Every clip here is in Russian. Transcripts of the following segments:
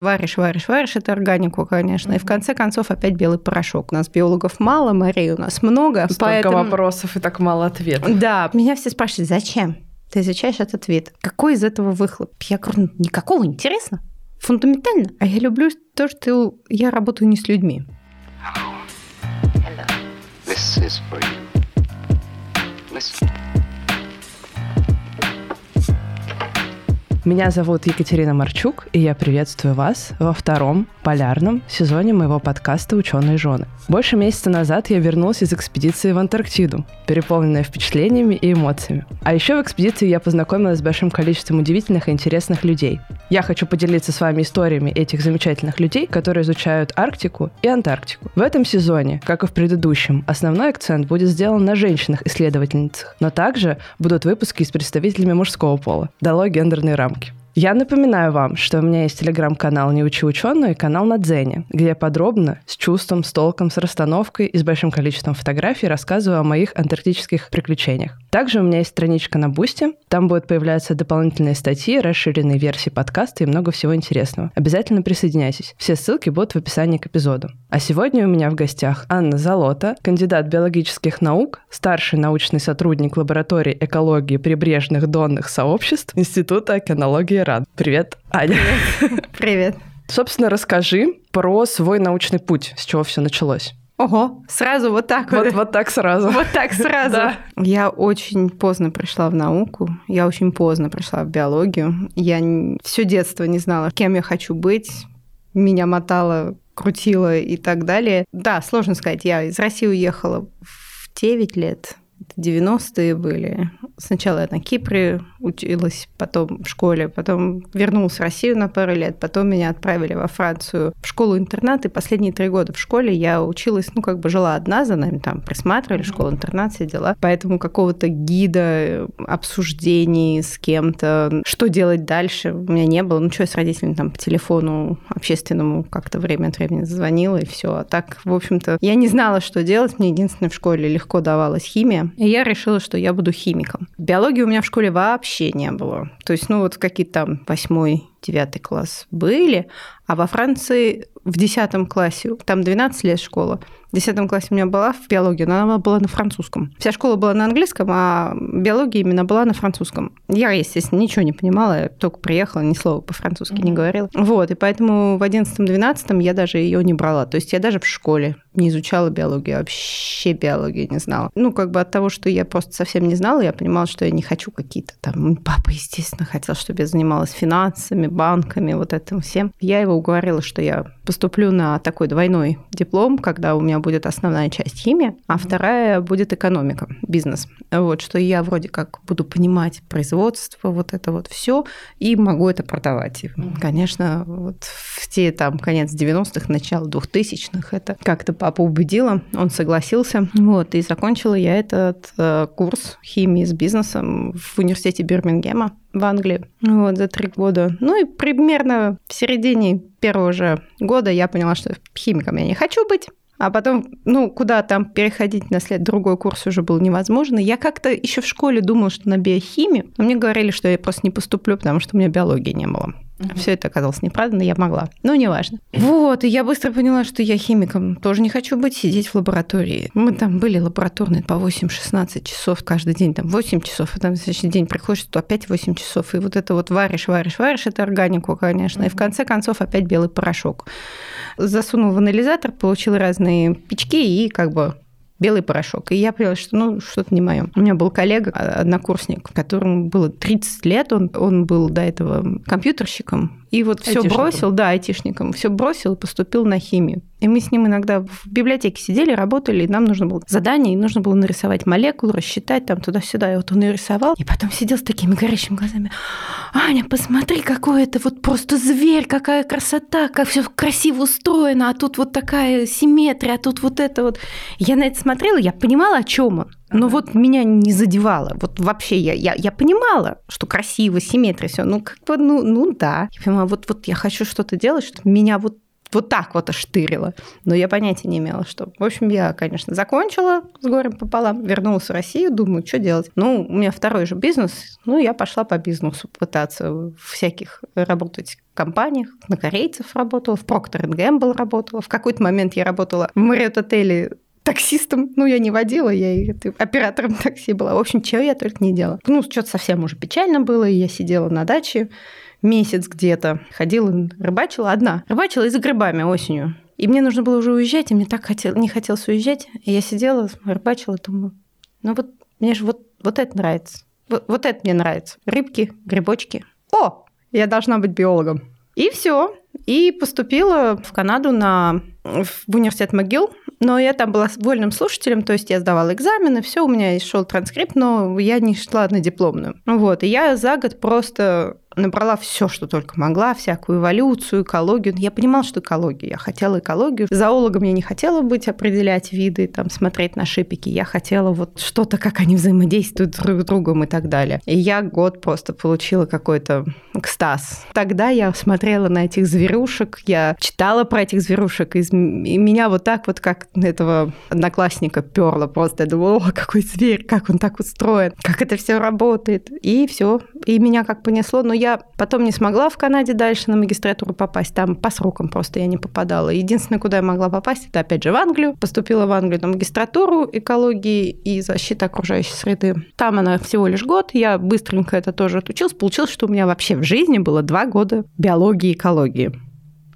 Варишь, варишь, варишь это органику, конечно. И в конце концов опять белый порошок. У нас биологов мало, Марии у нас много. Столько поэтому... вопросов и так мало ответов. Да, меня все спрашивают, зачем? Ты изучаешь этот вид. Какой из этого выхлоп? Я говорю, «Ну, никакого, интересно. Фундаментально. А я люблю то, что я работаю не с людьми. Hello. This is for you. Listen. Меня зовут Екатерина Марчук, и я приветствую вас во втором полярном сезоне моего подкаста «Ученые жены». Больше месяца назад я вернулась из экспедиции в Антарктиду, переполненная впечатлениями и эмоциями. А еще в экспедиции я познакомилась с большим количеством удивительных и интересных людей. Я хочу поделиться с вами историями этих замечательных людей, которые изучают Арктику и Антарктику. В этом сезоне, как и в предыдущем, основной акцент будет сделан на женщинах-исследовательницах, но также будут выпуски с представителями мужского пола. Дало гендерные рамки рамки. Я напоминаю вам, что у меня есть телеграм-канал «Не учи ученую» и канал на Дзене, где я подробно, с чувством, с толком, с расстановкой и с большим количеством фотографий рассказываю о моих антарктических приключениях. Также у меня есть страничка на Бусте, там будут появляться дополнительные статьи, расширенные версии подкаста и много всего интересного. Обязательно присоединяйтесь. Все ссылки будут в описании к эпизоду. А сегодня у меня в гостях Анна Золота, кандидат биологических наук, старший научный сотрудник лаборатории экологии прибрежных донных сообществ Института океанологии РАН. Привет, Аня. Привет. Привет. Собственно, расскажи про свой научный путь, с чего все началось. Ого, сразу вот так вот. Вот, вот так сразу. Вот так сразу. да. Я очень поздно пришла в науку, я очень поздно пришла в биологию. Я все детство не знала, кем я хочу быть. Меня мотало, крутило и так далее. Да, сложно сказать, я из России уехала в 9 лет, 90-е были. Сначала я на Кипре училась, потом в школе, потом вернулась в Россию на пару лет, потом меня отправили во Францию в школу-интернат, и последние три года в школе я училась, ну, как бы жила одна, за нами там присматривали, школа-интернат, все дела. Поэтому какого-то гида, обсуждений с кем-то, что делать дальше, у меня не было. Ну, что я с родителями там по телефону общественному как-то время от времени звонила, и все. А так, в общем-то, я не знала, что делать. Мне единственное в школе легко давалась химия. И я решила, что я буду химиком. Биологии у меня в школе вообще не было. То есть, ну вот какие-то там восьмой, девятый класс были, а во Франции в десятом классе, там 12 лет школа, в 10 классе у меня была в биологии, но она была на французском. Вся школа была на английском, а биология именно была на французском. Я, естественно, ничего не понимала, я только приехала, ни слова по-французски mm-hmm. не говорила. Вот, и поэтому в 11-12 я даже ее не брала. То есть я даже в школе не изучала биологию, вообще биологию не знала. Ну, как бы от того, что я просто совсем не знала, я понимала, что я не хочу какие-то там... Папа, естественно, хотел, чтобы я занималась финансами, банками, вот этим всем. Я его уговорила, что я поступлю на такой двойной диплом, когда у меня будет основная часть химия, а вторая будет экономика, бизнес. Вот, что я вроде как буду понимать производство, вот это вот все, и могу это продавать. И, конечно, вот в те там конец 90-х, начало 2000-х это как-то папа убедила, он согласился. Вот, и закончила я этот э, курс химии с бизнесом в университете Бирмингема в Англии вот, за три года. Ну и примерно в середине первого же года я поняла, что химиком я не хочу быть. А потом, ну, куда там переходить на след другой курс уже было невозможно. Я как-то еще в школе думала, что на биохимию, но мне говорили, что я просто не поступлю, потому что у меня биологии не было. Угу. Все это оказалось неправда, но я могла. Ну, неважно. Вот, и я быстро поняла, что я химиком тоже не хочу быть, сидеть в лаборатории. Мы там были лабораторные по 8-16 часов каждый день, там 8 часов, а там следующий день приходишь, то опять 8 часов. И вот это вот варишь, варишь, варишь, это органику, конечно. И в конце концов опять белый порошок. Засунул в анализатор, получил разные печки и как бы белый порошок. И я поняла, что ну, что-то не мое. У меня был коллега, однокурсник, которому было 30 лет, он, он был до этого компьютерщиком, и вот все бросил, да, айтишником, все бросил и поступил на химию. И мы с ним иногда в библиотеке сидели, работали, и нам нужно было задание, и нужно было нарисовать молекулу, рассчитать там туда-сюда. И вот он ее рисовал, и потом сидел с такими горящими глазами. Аня, посмотри, какой это вот просто зверь, какая красота, как все красиво устроено, а тут вот такая симметрия, а тут вот это вот. Я на это смотрела, я понимала, о чем он. Но вот меня не задевало. Вот вообще я, я, я понимала, что красиво, симметрия, все. Ну, как бы, ну, ну да. Я понимала, вот, вот я хочу что-то делать, чтобы меня вот вот так вот оштырило. Но я понятия не имела, что. В общем, я, конечно, закончила с горем пополам, вернулась в Россию, думаю, что делать. Ну, у меня второй же бизнес, ну, я пошла по бизнесу пытаться всяких работать компаниях, на корейцев работала, в Procter Gamble работала. В какой-то момент я работала в Marriott отеле таксистом. Ну, я не водила, я и оператором такси была. В общем, чего я только не делала. Ну, что-то совсем уже печально было, и я сидела на даче месяц где-то, ходила, рыбачила одна. Рыбачила и за грибами осенью. И мне нужно было уже уезжать, и мне так хотел, не хотелось уезжать. И я сидела, рыбачила, думаю, ну вот мне же вот, вот это нравится. Вот, вот это мне нравится. Рыбки, грибочки. О, я должна быть биологом. И все. И поступила в Канаду на, в университет МcGill, но я там была вольным слушателем, то есть я сдавала экзамены, все, у меня шел транскрипт, но я не шла на дипломную. Вот, и я за год просто набрала все, что только могла, всякую эволюцию, экологию. Я понимала, что экология. Я хотела экологию. Зоологом я не хотела быть, определять виды, там, смотреть на шипики. Я хотела вот что-то, как они взаимодействуют друг с другом и так далее. И я год просто получила какой-то экстаз. Тогда я смотрела на этих зверушек, я читала про этих зверушек, и меня вот так вот, как этого одноклассника перло просто. Я думала, о, какой зверь, как он так устроен, как это все работает. И все. И меня как понесло. Но я потом не смогла в Канаде дальше на магистратуру попасть. Там по срокам просто я не попадала. Единственное, куда я могла попасть, это опять же в Англию. Поступила в Англию на магистратуру экологии и защиты окружающей среды. Там она всего лишь год. Я быстренько это тоже отучилась. Получилось, что у меня вообще в жизни было два года биологии и экологии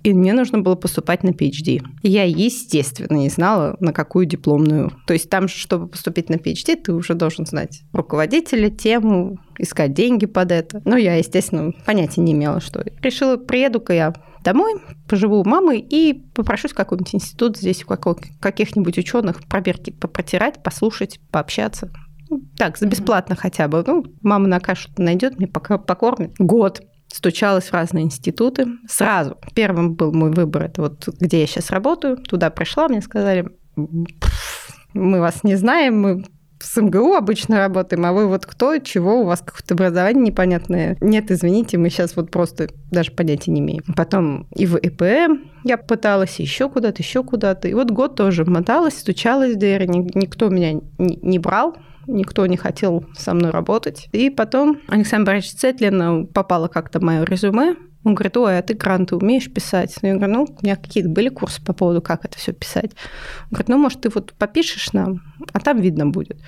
и мне нужно было поступать на PhD. Я, естественно, не знала, на какую дипломную. То есть там, чтобы поступить на PhD, ты уже должен знать руководителя, тему, искать деньги под это. Ну, я, естественно, понятия не имела, что. Решила, приеду-ка я домой, поживу у мамы и попрошусь в какой-нибудь институт здесь, у каких-нибудь ученых пробирки попротирать, послушать, пообщаться. Ну, так, за бесплатно хотя бы. Ну, мама на кашу найдет, мне пока покормит. Год стучалась в разные институты. Сразу. Первым был мой выбор, это вот где я сейчас работаю. Туда пришла, мне сказали, мы вас не знаем, мы с МГУ обычно работаем, а вы вот кто, чего, у вас какое-то образование непонятное. Нет, извините, мы сейчас вот просто даже понятия не имеем. Потом и в ИПМ я пыталась, еще куда-то, еще куда-то. И вот год тоже моталась, стучалась в дверь, никто меня не брал, никто не хотел со мной работать. И потом Александр Борисович Цетлин попало как-то мое резюме, он говорит, ой, а ты гранты умеешь писать? Ну, я говорю, ну, у меня какие-то были курсы по поводу, как это все писать. Он говорит, ну, может, ты вот попишешь нам, а там видно будет.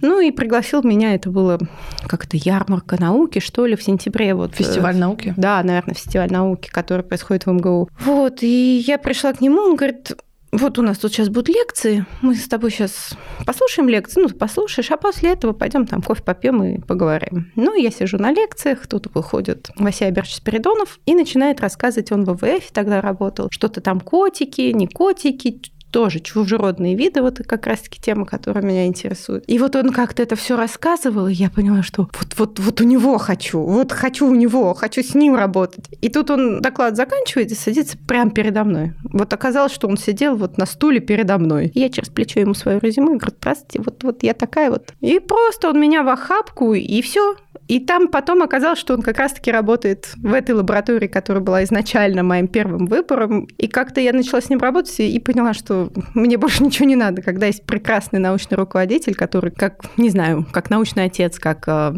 Ну, и пригласил меня, это было как-то ярмарка науки, что ли, в сентябре. Вот, э, фестиваль науки? Да, наверное, фестиваль науки, который происходит в МГУ. Вот, и я пришла к нему, он говорит, вот у нас тут сейчас будут лекции, мы с тобой сейчас послушаем лекции, ну, послушаешь, а после этого пойдем там кофе попьем и поговорим. Ну, я сижу на лекциях, тут выходит Вася Аберч Спиридонов и начинает рассказывать, он в ВВФ тогда работал, что-то там котики, не котики, тоже чужеродные виды, вот как раз-таки тема, которая меня интересует. И вот он как-то это все рассказывал, и я поняла, что вот, вот, вот у него хочу, вот хочу у него, хочу с ним работать. И тут он доклад заканчивает и садится прямо передо мной. Вот оказалось, что он сидел вот на стуле передо мной. И я через плечо ему свое резюме говорю, простите, вот, вот я такая вот. И просто он меня в охапку, и все. И там потом оказалось, что он как раз-таки работает в этой лаборатории, которая была изначально моим первым выбором. И как-то я начала с ним работать и поняла, что мне больше ничего не надо, когда есть прекрасный научный руководитель, который, как, не знаю, как научный отец, как... Э,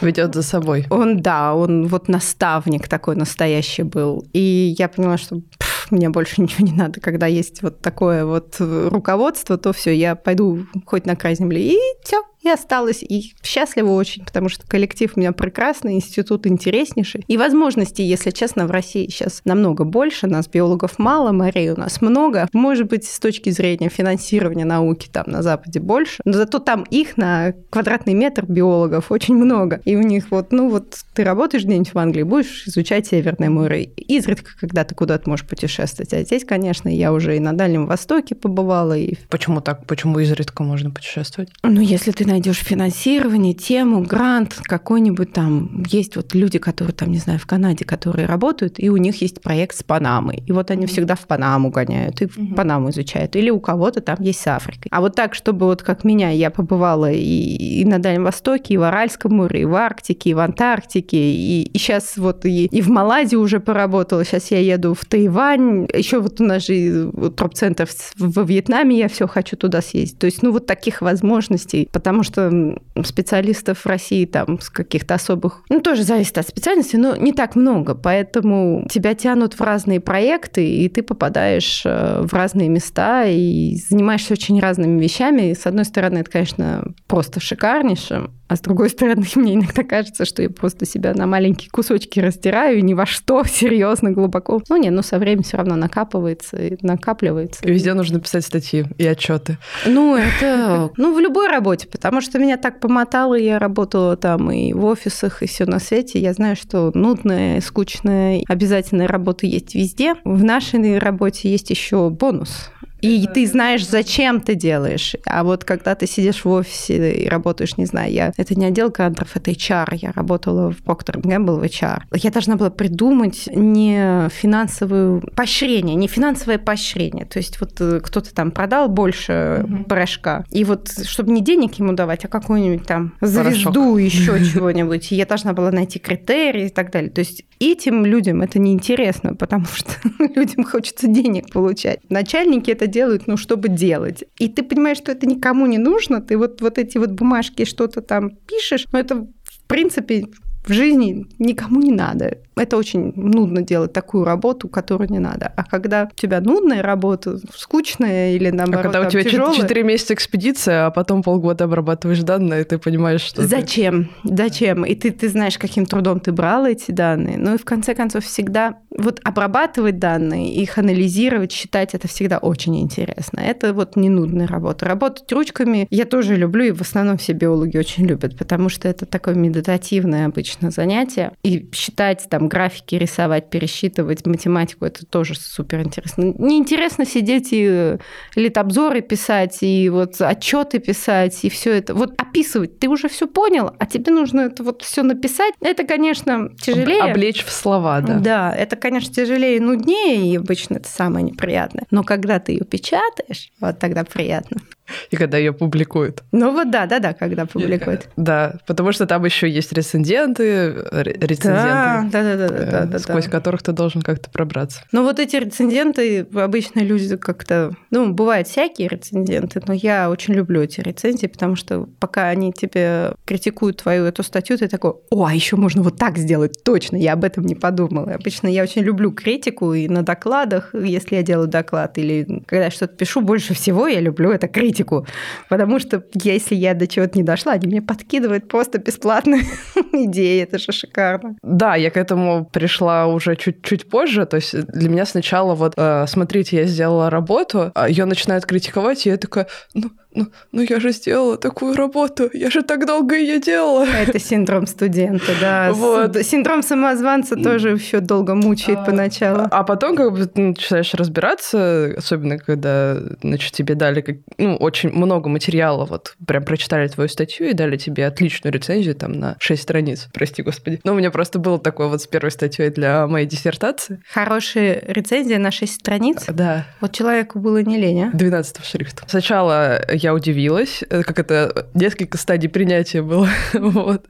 Ведет за собой. Он, да, он вот наставник такой настоящий был. И я поняла, что пфф, мне больше ничего не надо. Когда есть вот такое вот руководство, то все, я пойду хоть на край земли. И все, и осталась, и счастлива очень, потому что коллектив у меня прекрасный, институт интереснейший. И возможностей, если честно, в России сейчас намного больше. Нас биологов мало, морей у нас много. Может быть, с точки зрения финансирования науки там на Западе больше, но зато там их на квадратный метр биологов очень много. И у них вот, ну вот ты работаешь где-нибудь в Англии, будешь изучать Северное море. Изредка, когда ты куда-то можешь путешествовать. А здесь, конечно, я уже и на Дальнем Востоке побывала. И... Почему так? Почему изредка можно путешествовать? Ну, если ты найдешь финансирование, тему, грант, какой-нибудь там. Есть вот люди, которые там, не знаю, в Канаде, которые работают, и у них есть проект с Панамой. И вот они всегда в Панаму гоняют, и в Панаму изучают. Или у кого-то там есть с Африкой. А вот так, чтобы вот как меня, я побывала и, и на Дальнем Востоке, и в Аральском море, и в Арктике, и в Антарктике, и, и сейчас вот и, и в Малайзии уже поработала, сейчас я еду в Тайвань, еще вот у нас же троп-центр во Вьетнаме, я все хочу туда съездить. То есть, ну, вот таких возможностей, потому что специалистов в России там с каких-то особых, ну, тоже зависит от специальности, но не так много, поэтому тебя тянут в разные проекты, и ты попадаешь э, в разные места и занимаешься очень разными вещами. И, с одной стороны, это, конечно, просто шикарнейшим, а с другой стороны, мне иногда кажется, что я просто себя на маленькие кусочки растираю, и ни во что серьезно, глубоко. Ну нет, но со временем все равно накапывается и накапливается. И везде нужно писать статьи и отчеты. Ну, это... Ну, в любой работе, потому что меня так помотало, я работала там и в офисах, и все на свете. Я знаю, что нудная, скучная, обязательная работа есть везде. В нашей работе есть еще бонус и ты знаешь, зачем ты делаешь. А вот когда ты сидишь в офисе и работаешь, не знаю, я... Это не отдел кадров, это HR. Я работала в Procter Gamble в HR. Я должна была придумать не финансовую поощрение, не финансовое поощрение. То есть вот э, кто-то там продал больше угу. порошка, и вот чтобы не денег ему давать, а какую-нибудь там звезду, еще чего-нибудь, я должна была найти критерии и так далее. То есть этим людям это неинтересно, потому что людям хочется денег получать. Начальники это делают, ну, чтобы делать. И ты понимаешь, что это никому не нужно, ты вот, вот эти вот бумажки что-то там пишешь, но это в принципе в жизни никому не надо. Это очень нудно делать такую работу, которую не надо. А когда у тебя нудная работа, скучная или наоборот А когда у тебя тяжелая, 4 месяца экспедиция, а потом полгода обрабатываешь данные, и ты понимаешь, что... Зачем? Ты... Зачем? И ты, ты знаешь, каким трудом ты брала эти данные. Ну и в конце концов всегда... Вот обрабатывать данные, их анализировать, считать, это всегда очень интересно. Это вот не нудная работа. Работать ручками я тоже люблю, и в основном все биологи очень любят, потому что это такое медитативное обычно занятие. И считать там там графики рисовать, пересчитывать, математику, это тоже супер интересно. Неинтересно сидеть и литобзоры писать, и вот отчеты писать, и все это. Вот описывать, ты уже все понял, а тебе нужно это вот все написать. Это, конечно, тяжелее. Облечь в слова, да. Да, это, конечно, тяжелее и нуднее, и обычно это самое неприятное. Но когда ты ее печатаешь, вот тогда приятно. И когда ее публикуют. Ну вот да, да, да, когда публикуют. Да, потому что там еще есть рецензенты, рецензенты, да, да, да, да, да, да, сквозь которых ты должен как-то пробраться. Ну вот эти рецензенты, обычно люди как-то, ну, бывают всякие рецензенты, но я очень люблю эти рецензии, потому что пока они тебе критикуют твою эту статью, ты такой, о, а еще можно вот так сделать, точно, я об этом не подумала. Обычно я очень люблю критику и на докладах, если я делаю доклад, или когда я что-то пишу, больше всего я люблю это критику критику, потому что если я до чего-то не дошла, они мне подкидывают просто бесплатные идеи, это же шикарно. Да, я к этому пришла уже чуть-чуть позже, то есть для меня сначала вот, э, смотрите, я сделала работу, а ее начинают критиковать, и я такая, ну, ну, ну я же сделала такую работу, я же так долго ее делала. Это синдром студента, да. Вот. Синдром самозванца тоже еще долго мучает а, поначалу. А потом как бы ты начинаешь разбираться, особенно когда, значит, тебе дали ну, очень много материала, вот прям прочитали твою статью и дали тебе отличную рецензию там на 6 страниц, прости господи. Но у меня просто было такое вот с первой статьей для моей диссертации. Хорошая рецензия на 6 страниц? Да. Вот человеку было не лень, а? 12 шрифта. Сначала я удивилась, э, как это несколько стадий принятия было. вот.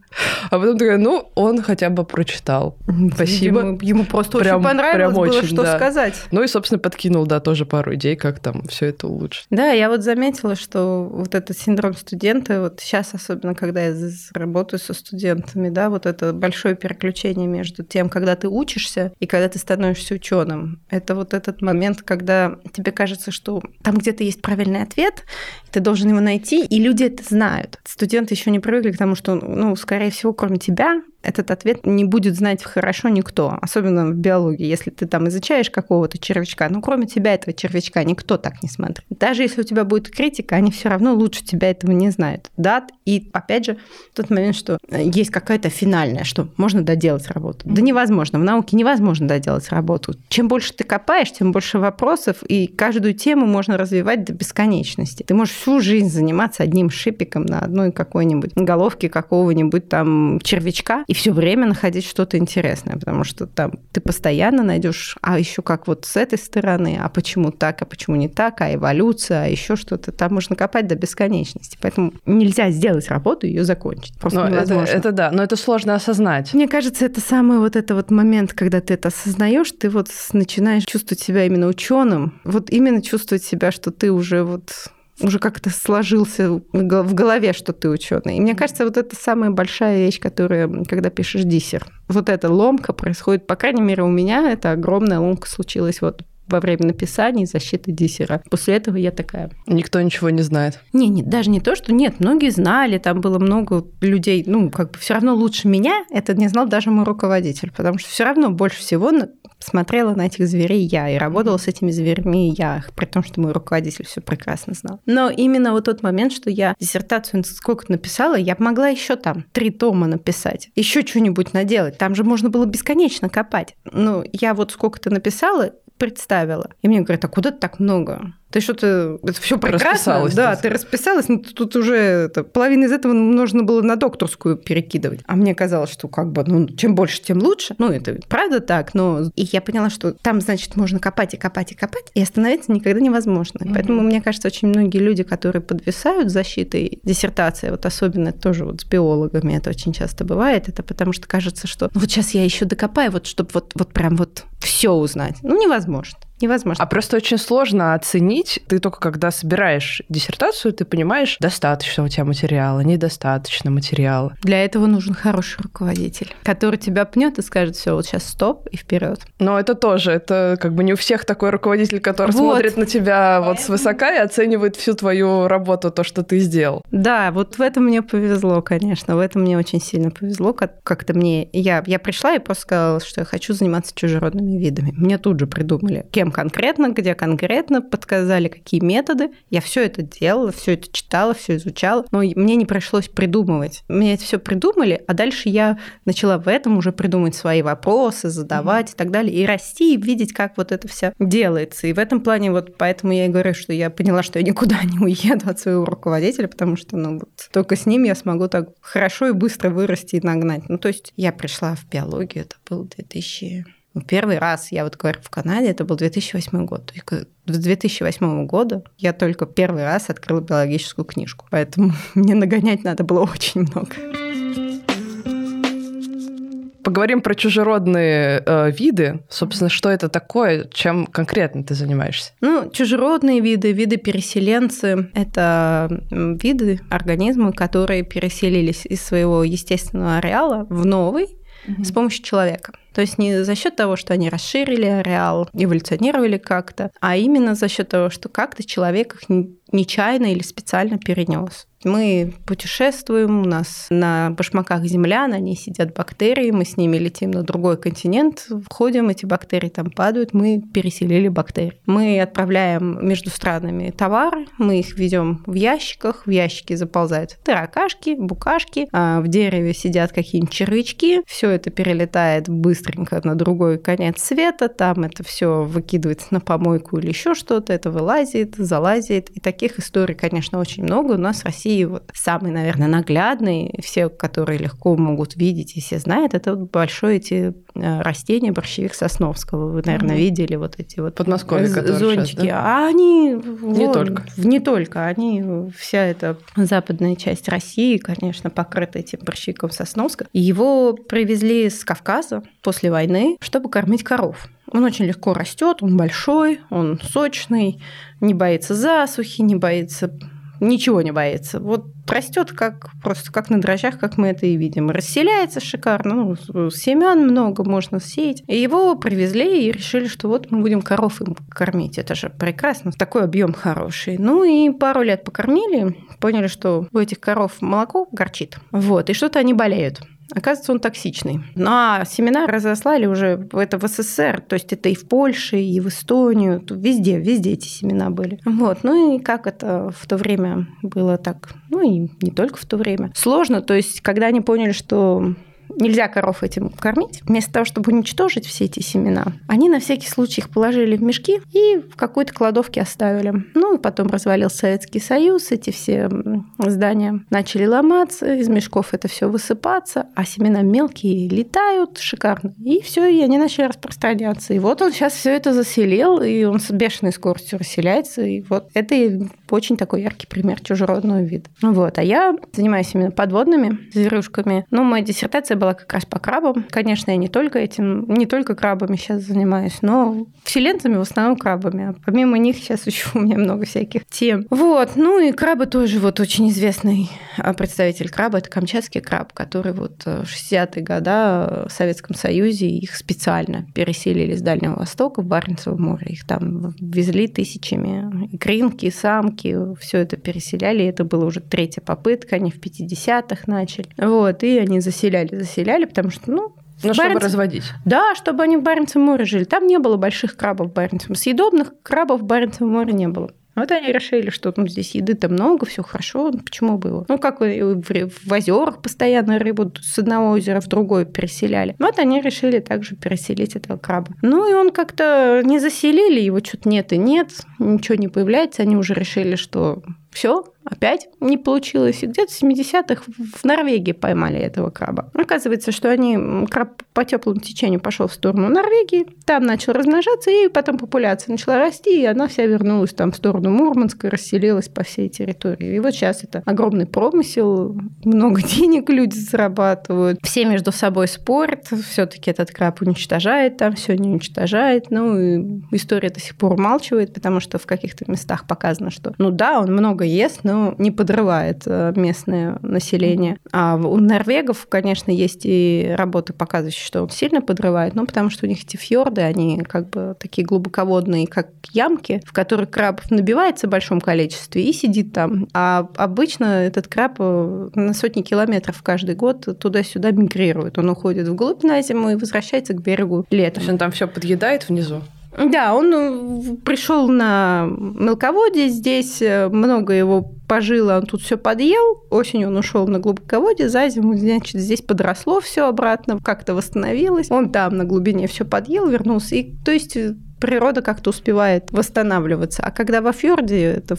А потом такая, ну, он хотя бы прочитал. Спасибо. Ему, ему просто прям, очень понравилось прям было, очень, что да. сказать. Ну и, собственно, подкинул, да, тоже пару идей, как там все это улучшить. Да, я вот заметила, что вот этот синдром студента, вот сейчас особенно, когда я работаю со студентами, да, вот это большое переключение между тем, когда ты учишься и когда ты становишься ученым. Это вот этот момент, когда тебе кажется, что там где-то есть правильный ответ, ты должен его найти, и люди это знают. Студенты еще не привыкли к тому, что, ну, скорее всего, кроме тебя, этот ответ не будет знать хорошо никто, особенно в биологии. Если ты там изучаешь какого-то червячка, ну, кроме тебя этого червячка никто так не смотрит. Даже если у тебя будет критика, они все равно лучше тебя этого не знают. Да, и опять же, тот момент, что есть какая-то финальная, что можно доделать работу. Да невозможно. В науке невозможно доделать работу. Чем больше ты копаешь, тем больше вопросов, и каждую тему можно развивать до бесконечности. Ты можешь всю жизнь заниматься одним шипиком на одной какой-нибудь головке какого-нибудь там червячка и все время находить что-то интересное, потому что там ты постоянно найдешь, а еще как вот с этой стороны, а почему так, а почему не так, а эволюция, а еще что-то. Там можно копать до бесконечности. Поэтому нельзя сделать работу и ее закончить. Просто но невозможно. Это, это да, но это сложно осознать. Мне кажется, это самый вот это вот момент, когда ты это осознаешь, ты вот начинаешь чувствовать себя именно ученым, вот именно чувствовать себя, что ты уже вот уже как-то сложился в голове, что ты ученый. И мне кажется, вот это самая большая вещь, которая, когда пишешь диссер, вот эта ломка происходит, по крайней мере, у меня это огромная ломка случилась вот во время написания и защиты диссера. После этого я такая... Никто ничего не знает. Не, не, даже не то, что нет, многие знали, там было много людей, ну, как бы все равно лучше меня, это не знал даже мой руководитель, потому что все равно больше всего смотрела на этих зверей я и работала с этими зверьми я, при том, что мой руководитель все прекрасно знал. Но именно вот тот момент, что я диссертацию сколько написала, я могла еще там три тома написать, еще что-нибудь наделать. Там же можно было бесконечно копать. Ну, я вот сколько-то написала, представила. И мне говорят, а куда так много? Ты что-то... Это все прекрасно. Да, ты расписалась, но тут уже это, половина из этого нужно было на докторскую перекидывать. А мне казалось, что как бы, ну, чем больше, тем лучше. Ну, это правда так, но... И я поняла, что там, значит, можно копать и копать и копать, и остановиться никогда невозможно. Mm-hmm. Поэтому, мне кажется, очень многие люди, которые подвисают защитой диссертации, вот особенно тоже вот с биологами это очень часто бывает, это потому что кажется, что ну, вот сейчас я еще докопаю, вот чтобы вот, вот прям вот все узнать. Ну, невозможно невозможно. А просто очень сложно оценить. Ты только когда собираешь диссертацию, ты понимаешь, достаточно у тебя материала, недостаточно материала. Для этого нужен хороший руководитель, который тебя пнет и скажет, все, вот сейчас стоп и вперед. Но это тоже, это как бы не у всех такой руководитель, который вот. смотрит на тебя вот свысока и оценивает всю твою работу, то, что ты сделал. Да, вот в этом мне повезло, конечно, в этом мне очень сильно повезло. Как-то мне, я, я пришла и просто сказала, что я хочу заниматься чужеродными видами. Мне тут же придумали, кем конкретно, где конкретно, подсказали, какие методы. Я все это делала, все это читала, все изучала, но мне не пришлось придумывать. Мне это все придумали, а дальше я начала в этом уже придумать свои вопросы, задавать mm-hmm. и так далее, и расти, и видеть, как вот это все делается. И в этом плане вот поэтому я и говорю, что я поняла, что я никуда не уеду от своего руководителя, потому что ну, вот, только с ним я смогу так хорошо и быстро вырасти и нагнать. Ну, то есть я пришла в биологию, это был 2000 ну, первый раз, я вот говорю, в Канаде, это был 2008 год. С 2008 года я только первый раз открыла биологическую книжку, поэтому мне нагонять надо было очень много. Поговорим про чужеродные э, виды. Собственно, что это такое, чем конкретно ты занимаешься? Ну, чужеродные виды, виды переселенцы – это виды, организмы, которые переселились из своего естественного ареала в новый угу. с помощью человека. То есть не за счет того, что они расширили ареал, эволюционировали как-то, а именно за счет того, что как-то человек их нечаянно или специально перенес. Мы путешествуем, у нас на башмаках землян, они сидят бактерии, мы с ними летим на другой континент, входим, эти бактерии там падают, мы переселили бактерии. Мы отправляем между странами товары, мы их везем в ящиках, в ящики заползают таракашки, букашки, а в дереве сидят какие-нибудь червячки, все это перелетает быстренько на другой конец света, там это все выкидывается на помойку или еще что-то, это вылазит, залазит. И таких историй, конечно, очень много. У нас в России вот самый, наверное, наглядный, все, которые легко могут видеть и все знают, это вот большое эти э, растения борщевик Сосновского. Вы, наверное, mm-hmm. видели вот эти вот Подмосковье, зонтики. Сейчас, да? А они... Не вот, только. Не только. Они, вся эта западная часть России, конечно, покрыта этим борщевиком Сосновского. Его привезли с Кавказа после войны, чтобы кормить коров. Он очень легко растет, он большой, он сочный, не боится засухи, не боится ничего не боится. Вот растет как просто как на дрожжах, как мы это и видим. Расселяется шикарно, ну, семян много можно сеять. И его привезли и решили, что вот мы будем коров им кормить. Это же прекрасно, такой объем хороший. Ну и пару лет покормили, поняли, что у этих коров молоко горчит. Вот, и что-то они болеют. Оказывается, он токсичный. Ну, а семена разослали уже это в СССР, то есть это и в Польше, и в Эстонию, везде, везде эти семена были. Вот, ну и как это в то время было так, ну и не только в то время. Сложно, то есть когда они поняли, что нельзя коров этим кормить, вместо того, чтобы уничтожить все эти семена, они на всякий случай их положили в мешки и в какой-то кладовке оставили. Ну, и потом развалился Советский Союз, эти все здания начали ломаться, из мешков это все высыпаться, а семена мелкие летают шикарно. И все, и они начали распространяться. И вот он сейчас все это заселил, и он с бешеной скоростью расселяется. И вот это очень такой яркий пример чужеродного вида. Вот. А я занимаюсь именно подводными зверюшками. Ну, моя диссертация была как раз по крабам. Конечно, я не только этим, не только крабами сейчас занимаюсь, но вселенцами в основном крабами. А помимо них сейчас еще у меня много всяких тем. Вот. Ну и крабы тоже вот очень известный представитель краба. Это камчатский краб, который вот в 60-е годы в Советском Союзе их специально переселили с Дальнего Востока в Баренцево море. Их там везли тысячами. И кринки, и самки, все это переселяли. Это была уже третья попытка. Они в 50-х начали. Вот. И они заселяли, заселяли, потому что, ну, ну, Баренц... чтобы разводить. Да, чтобы они в Баренцевом море жили. Там не было больших крабов в Баренцевом. Съедобных крабов в Баренцевом море не было. Вот они решили, что ну, здесь еды-то много, все хорошо, почему было? Ну, как в, в озерах постоянно рыбу с одного озера в другое переселяли. Вот они решили также переселить этого краба. Ну, и он как-то не заселили, его что-то нет и нет, ничего не появляется. Они уже решили, что все, опять не получилось. И где-то в 70-х в Норвегии поймали этого краба. Оказывается, что они, краб по теплому течению пошел в сторону Норвегии, там начал размножаться, и потом популяция начала расти, и она вся вернулась там в сторону Мурманска, расселилась по всей территории. И вот сейчас это огромный промысел, много денег люди зарабатывают, все между собой спорят, все-таки этот краб уничтожает там, все не уничтожает. Ну, и история до сих пор умалчивает, потому что в каких-то местах показано, что, ну да, он много ест, но но не подрывает э, местное население. А у норвегов, конечно, есть и работы, показывающие, что он сильно подрывает, но потому что у них эти фьорды, они как бы такие глубоководные, как ямки, в которых краб набивается в большом количестве и сидит там. А обычно этот краб э, на сотни километров каждый год туда-сюда мигрирует. Он уходит вглубь на зиму и возвращается к берегу летом. То есть он там все подъедает внизу? Да, он э, пришел на мелководье, здесь э, много его пожило, он тут все подъел, осенью он ушел на глубоководье, за зиму, значит, здесь подросло все обратно, как-то восстановилось, он там на глубине все подъел, вернулся, и то есть природа как-то успевает восстанавливаться. А когда во фьорде, это,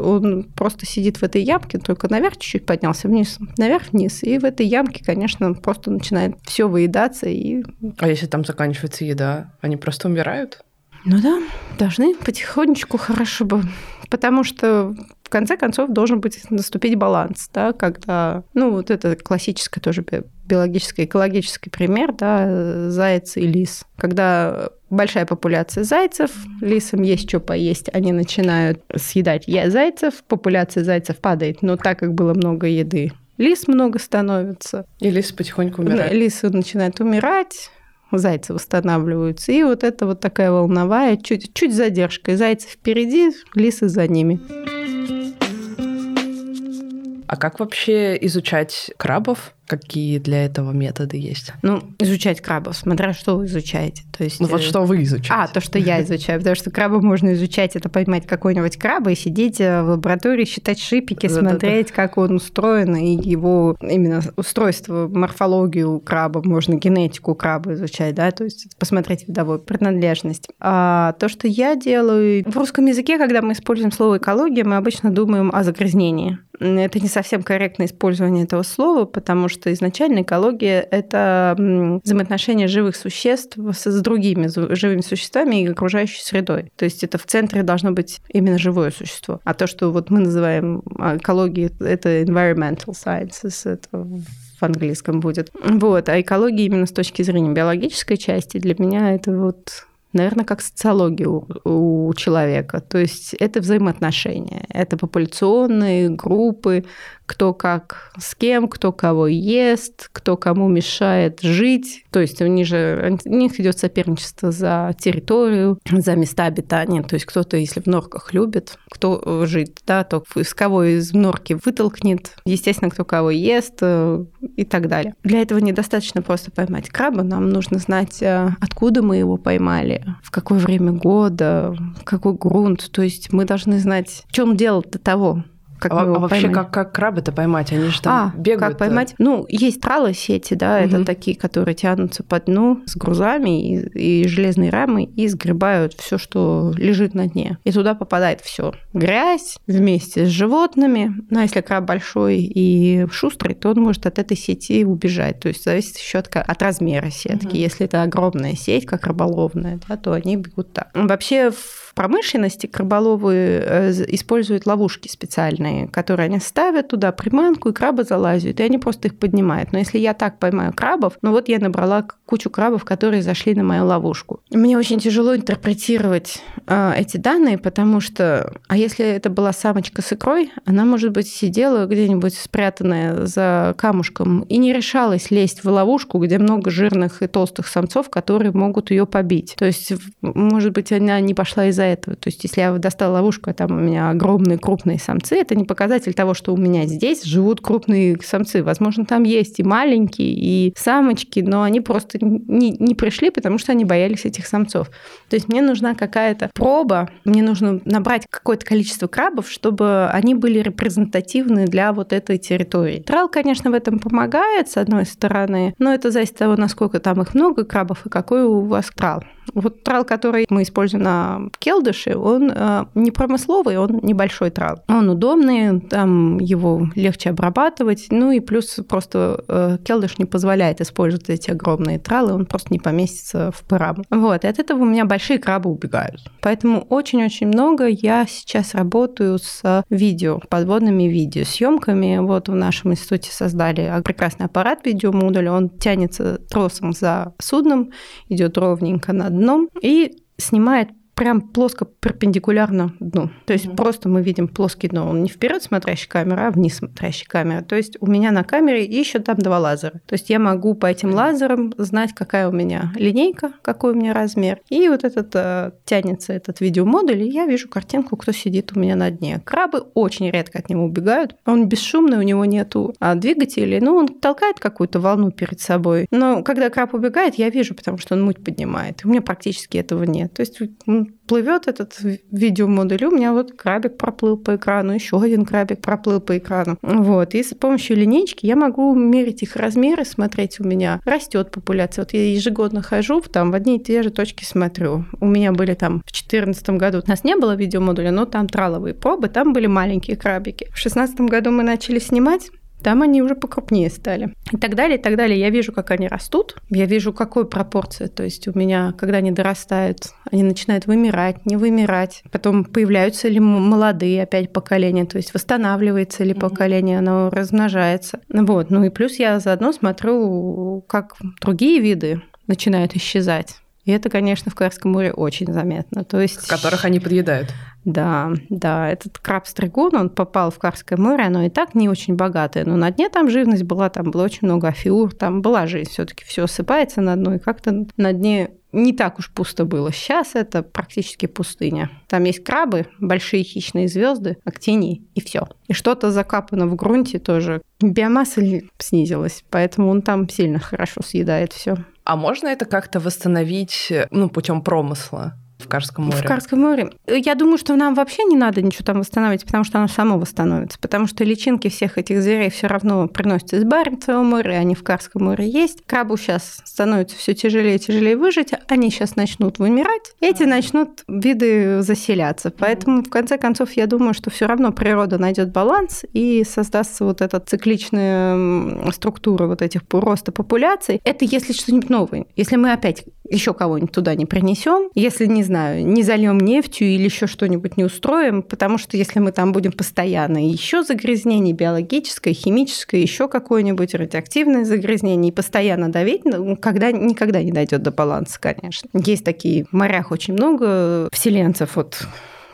он просто сидит в этой ямке, только наверх чуть-чуть поднялся вниз, наверх-вниз, и в этой ямке, конечно, просто начинает все выедаться. И... А если там заканчивается еда, они просто умирают? Ну да, должны потихонечку хорошо бы. Потому что в конце концов должен быть наступить баланс, да, когда, ну, вот это классический тоже биологический, экологический пример, да, заяц и лис. Когда большая популяция зайцев, лисам есть что поесть, они начинают съедать зайцев, популяция зайцев падает, но так как было много еды, лис много становится. И лис потихоньку умирает. Лисы начинают умирать, зайцы восстанавливаются. И вот это вот такая волновая, чуть, чуть задержка. Зайцы впереди, лисы за ними. А как вообще изучать крабов? Какие для этого методы есть? Ну, изучать крабов, смотря что вы изучаете. То есть, ну вот э, что вы изучаете. А, то, что я изучаю. Потому что краба можно изучать, это поймать какой-нибудь краба и сидеть э, в лаборатории, считать шипики, смотреть, как он устроен, и его именно устройство, морфологию краба, можно генетику краба изучать, да, то есть посмотреть видовую принадлежность. А то, что я делаю... В русском языке, когда мы используем слово экология, мы обычно думаем о загрязнении. Это не совсем корректное использование этого слова, потому что изначально экология – это взаимоотношения живых существ с другими живыми существами и окружающей средой. То есть это в центре должно быть именно живое существо. А то, что вот мы называем а, экологией, это environmental sciences, это в английском будет. Вот. А экология именно с точки зрения биологической части для меня это вот наверное, как социология у, у человека. То есть это взаимоотношения, это популяционные группы, кто как с кем, кто кого ест, кто кому мешает жить. То есть у них же у них идет соперничество за территорию, за места обитания. То есть кто-то, если в норках любит, кто жить, да, то с кого из норки вытолкнет, естественно, кто кого ест э, и так далее. Для этого недостаточно просто поймать краба, нам нужно знать, э, откуда мы его поймали, в какое время года, какой грунт. То есть мы должны знать, в чем дело до того, как а, а вообще, как, как крабы-то поймать? Они же там а, бегают. Как поймать? Ну, есть тралы сети, да, угу. это такие, которые тянутся по дну с грузами и, и железной рамой и сгребают все, что лежит на дне. И туда попадает все. Грязь вместе с животными. Ну, а если краб большой и шустрый, то он может от этой сети убежать. То есть зависит еще от, от размера сетки. Угу. Если это огромная сеть, как рыболовная, да, то они бегут так. Вообще в промышленности краболовы э, используют ловушки специальные, которые они ставят туда приманку, и крабы залазят, и они просто их поднимают. Но если я так поймаю крабов, ну вот я набрала кучу крабов, которые зашли на мою ловушку. Мне очень тяжело интерпретировать э, эти данные, потому что, а если это была самочка с икрой, она, может быть, сидела где-нибудь спрятанная за камушком и не решалась лезть в ловушку, где много жирных и толстых самцов, которые могут ее побить. То есть, может быть, она не пошла из-за этого. То есть, если я достала ловушку, а там у меня огромные крупные самцы, это не показатель того, что у меня здесь живут крупные самцы. Возможно, там есть и маленькие, и самочки, но они просто не, не пришли, потому что они боялись этих самцов. То есть мне нужна какая-то проба, мне нужно набрать какое-то количество крабов, чтобы они были репрезентативны для вот этой территории. Трал, конечно, в этом помогает, с одной стороны, но это зависит от того, насколько там их много крабов и какой у вас трал. Вот трал, который мы используем на келдыше, он э, не промысловый, он небольшой трал. Он удобный, там его легче обрабатывать, ну и плюс просто э, келдыш не позволяет использовать эти огромные тралы, он просто не поместится в пыраму. Вот, и от этого у меня большие крабы убегают. Поэтому очень-очень много я сейчас работаю с видео, подводными видеосъемками. Вот в нашем институте создали прекрасный аппарат видеомодуль, он тянется тросом за судном, идет ровненько над дном и снимает прям плоско перпендикулярно дну. То есть mm-hmm. просто мы видим плоский дно. Он не вперед смотрящий камера, а вниз смотрящий камера. То есть у меня на камере еще там два лазера. То есть я могу по этим лазерам знать, какая у меня линейка, какой у меня размер. И вот этот э, тянется этот видеомодуль, и я вижу картинку, кто сидит у меня на дне. Крабы очень редко от него убегают. Он бесшумный, у него нету а, двигателей. Ну, он толкает какую-то волну перед собой. Но когда краб убегает, я вижу, потому что он муть поднимает. У меня практически этого нет. То есть плывет этот видеомодуль, у меня вот крабик проплыл по экрану, еще один крабик проплыл по экрану. Вот. И с помощью линейки я могу мерить их размеры, смотреть, у меня растет популяция. Вот я ежегодно хожу, там в одни и те же точки смотрю. У меня были там в 2014 году, у нас не было видеомодуля, но там траловые пробы, там были маленькие крабики. В 2016 году мы начали снимать, там они уже покрупнее стали. И так далее, и так далее. Я вижу, как они растут, я вижу, какой пропорции. То есть у меня, когда они дорастают, они начинают вымирать, не вымирать. Потом появляются ли молодые опять поколения, то есть восстанавливается ли поколение, оно размножается. Вот. Ну и плюс я заодно смотрю, как другие виды начинают исчезать. И это, конечно, в Карском море очень заметно. То есть... Которых они подъедают. Да, да, этот краб-стригун, он попал в Карское море, оно и так не очень богатое, но на дне там живность была, там было очень много афиур, там была жизнь, все таки все осыпается на дно, и как-то на дне не так уж пусто было. Сейчас это практически пустыня. Там есть крабы, большие хищные звезды, актинии и все. И что-то закапано в грунте тоже. Биомасса снизилась, поэтому он там сильно хорошо съедает все. А можно это как-то восстановить, ну, путем промысла? В Карском море? В Карском море. Я думаю, что нам вообще не надо ничего там восстанавливать, потому что оно само восстановится. Потому что личинки всех этих зверей все равно приносятся из Баренцева моря, они в Карском море есть. Крабу сейчас становится все тяжелее и тяжелее выжить, они сейчас начнут вымирать, эти начнут виды заселяться. Поэтому, в конце концов, я думаю, что все равно природа найдет баланс и создастся вот эта цикличная структура вот этих роста популяций. Это если что-нибудь новое. Если мы опять еще кого-нибудь туда не принесем, если, не знаю, не зальем нефтью или еще что-нибудь не устроим, потому что если мы там будем постоянно, еще загрязнение биологическое, химическое, еще какое-нибудь радиоактивное загрязнение, и постоянно давить, ну, когда, никогда не дойдет до баланса, конечно. Есть такие в морях очень много вселенцев, вот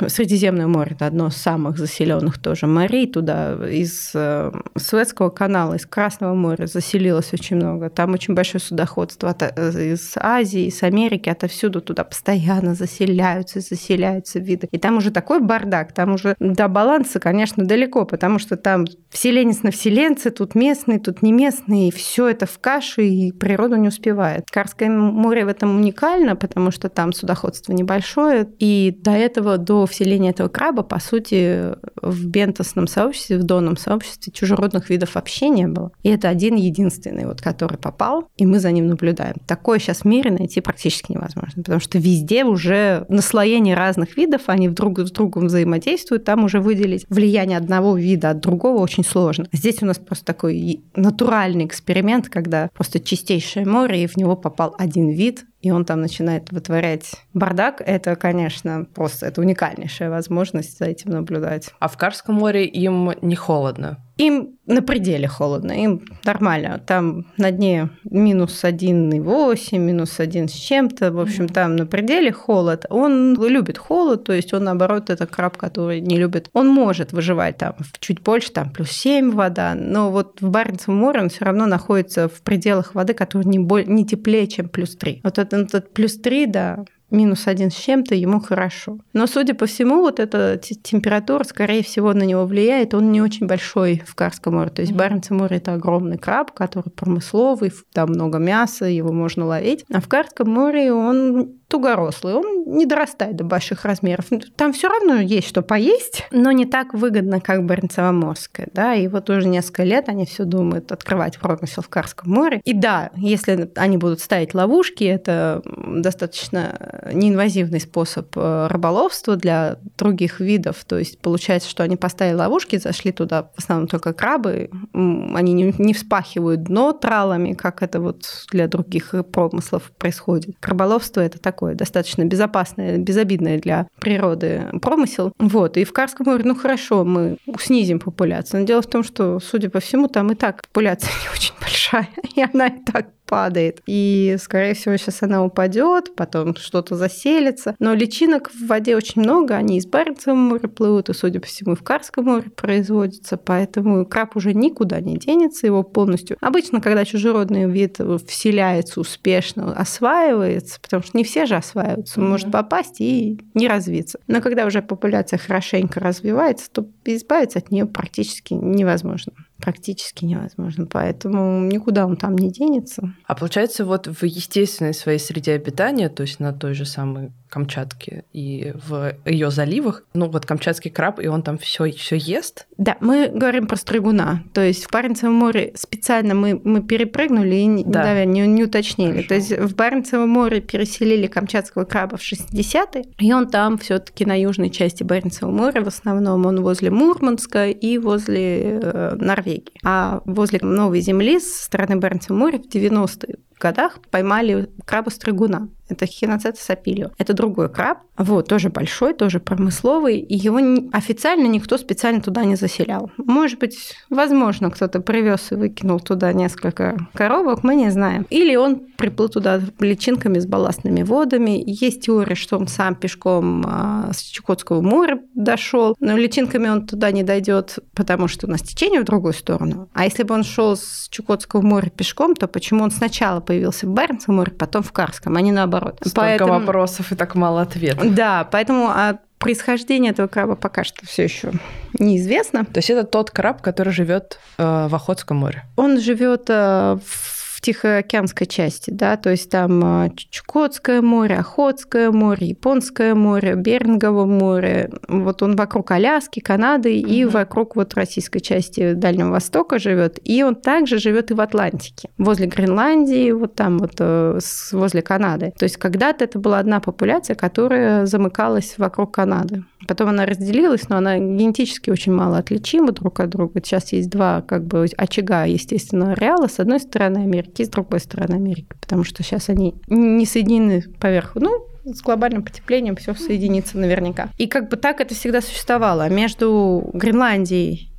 Средиземное море – это одно из самых заселенных тоже морей. Туда из э, Суэцкого канала, из Красного моря заселилось очень много. Там очень большое судоходство э, из Азии, из Америки, отовсюду туда постоянно заселяются, заселяются виды. И там уже такой бардак, там уже до баланса, конечно, далеко, потому что там вселенец на вселенце, тут местные, тут не местные, и все это в каше, и природа не успевает. Карское море в этом уникально, потому что там судоходство небольшое, и до этого, до вселения этого краба, по сути, в бентосном сообществе, в донном сообществе чужеродных видов вообще не было. И это один единственный, вот, который попал, и мы за ним наблюдаем. Такое сейчас в мире найти практически невозможно, потому что везде уже наслоение разных видов, они друг с другом взаимодействуют, там уже выделить влияние одного вида от другого очень сложно. Здесь у нас просто такой натуральный эксперимент, когда просто чистейшее море, и в него попал один вид, и он там начинает вытворять бардак, это, конечно, просто это уникальнейшая возможность за этим наблюдать. А в Карском море им не холодно? Им на пределе холодно, им нормально. Там на дне минус 1,8, минус 1 с чем-то. В общем, там на пределе холод. Он любит холод, то есть он, наоборот, это краб, который не любит. Он может выживать там чуть больше, там плюс 7 вода, но вот в Баренцевом море он все равно находится в пределах воды, которая не, боль, не теплее, чем плюс 3. Вот этот, этот плюс 3, да, минус один с чем-то, ему хорошо. Но, судя по всему, вот эта температура, скорее всего, на него влияет. Он не очень большой в Карском море. То есть Баренцево море – это огромный краб, который промысловый, там много мяса, его можно ловить. А в Карском море он тугорослый, он не дорастает до больших размеров. Там все равно есть что поесть, но не так выгодно, как Баренцево-Морское. Да? И вот уже несколько лет они все думают открывать промысел в Карском море. И да, если они будут ставить ловушки, это достаточно неинвазивный способ э, рыболовства для других видов. То есть получается, что они поставили ловушки, зашли туда в основном только крабы, они не вспахивают дно тралами, как это вот для других промыслов происходит. Рыболовство это такое достаточно безопасное, безобидное для природы промысел. Вот. И в Карском море, ну хорошо, мы снизим популяцию. Но дело в том, что, судя по всему, там и так популяция не очень большая, и она и так падает. И, скорее всего, сейчас она упадет, потом что-то заселится. Но личинок в воде очень много, они из Баренцева моря плывут, и, судя по всему, в Карском море производятся, поэтому краб уже никуда не денется, его полностью. Обычно, когда чужеродный вид вселяется успешно, осваивается, потому что не все же осваиваются, он mm-hmm. может попасть и не развиться. Но когда уже популяция хорошенько развивается, то избавиться от нее практически невозможно практически невозможно. Поэтому никуда он там не денется. А получается, вот в естественной своей среде обитания, то есть на той же самой Камчатке и в ее заливах. Ну, вот камчатский краб, и он там все все ест. Да, мы говорим про стригуна. То есть в Баренцевом море специально мы, мы перепрыгнули и да. наверное, не, не уточнили. Хорошо. То есть в Баренцевом море переселили камчатского краба в 60-е, и он там все таки на южной части Баренцевого моря, в основном он возле Мурманска и возле э, Норвегии. А возле Новой Земли с стороны Баренцевого моря в 90-е годах поймали краба-стригуна. Это хиноцета сапилио. Это другой краб, вот, тоже большой, тоже промысловый, и его официально никто специально туда не заселял. Может быть, возможно, кто-то привез и выкинул туда несколько коробок, мы не знаем. Или он приплыл туда личинками с балластными водами. Есть теория, что он сам пешком а, с Чукотского моря дошел, но личинками он туда не дойдет, потому что у нас течение в другую сторону. А если бы он шел с Чукотского моря пешком, то почему он сначала появился в Баренцевом море, потом в Карском, а не наоборот? Столько поэтому... вопросов и так мало ответов. Да, поэтому а происхождение этого краба пока что все еще неизвестно. То есть это тот краб, который живет э, в Охотском море? Он живет э, в Тихоокеанской части, да, то есть там а, Чукотское море, Охотское море, Японское море, Берингово море, вот он вокруг Аляски, Канады угу. и вокруг вот российской части Дальнего Востока живет, и он также живет и в Атлантике, возле Гренландии, вот там вот э, возле Канады. То есть когда-то это была одна популяция, которая замыкалась вокруг Канады. Потом она разделилась, но она генетически очень мало отличима друг от друга. Сейчас есть два как бы очага естественного ареала с одной стороны Америки и с другой стороны Америки, потому что сейчас они не соединены поверху. Ну, с глобальным потеплением все соединится наверняка. И как бы так это всегда существовало. Между Гренландией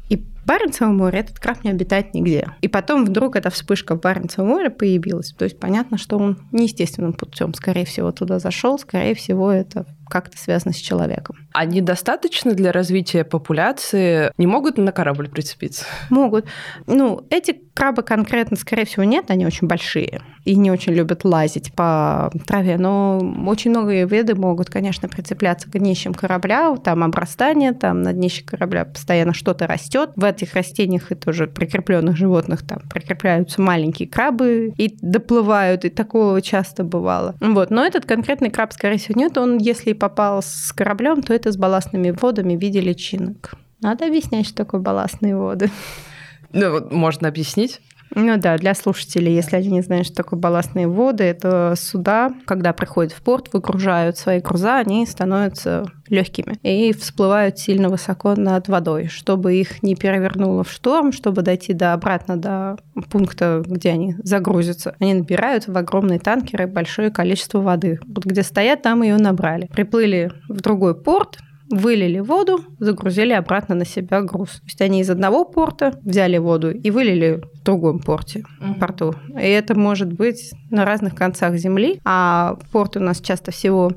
Баренцевом море этот краб не обитает нигде. И потом вдруг эта вспышка в Баренцевом море появилась. То есть понятно, что он неестественным путем, скорее всего, туда зашел, скорее всего, это как-то связано с человеком. Они достаточно для развития популяции? Не могут на корабль прицепиться? Могут. Ну, эти крабы конкретно, скорее всего, нет, они очень большие и не очень любят лазить по траве, но очень многие виды могут, конечно, прицепляться к днищам корабля, там обрастание, там на днище корабля постоянно что-то растет. В этих растениях и тоже прикрепленных животных там прикрепляются маленькие крабы и доплывают, и такого часто бывало. Вот. Но этот конкретный краб, скорее всего, нет. Он, если и попал с кораблем, то это с балластными водами в виде личинок. Надо объяснять, что такое балластные воды. Ну, можно объяснить. Ну да, для слушателей, если они не знают, что такое балластные воды, это суда, когда приходят в порт, выгружают свои груза, они становятся легкими и всплывают сильно высоко над водой, чтобы их не перевернуло в шторм, чтобы дойти до обратно до пункта, где они загрузятся. Они набирают в огромные танкеры большое количество воды. Вот где стоят, там ее набрали. Приплыли в другой порт, вылили воду, загрузили обратно на себя груз. То есть они из одного порта взяли воду и вылили в другом порте, mm-hmm. порту. И это может быть на разных концах земли. А порты у нас часто всего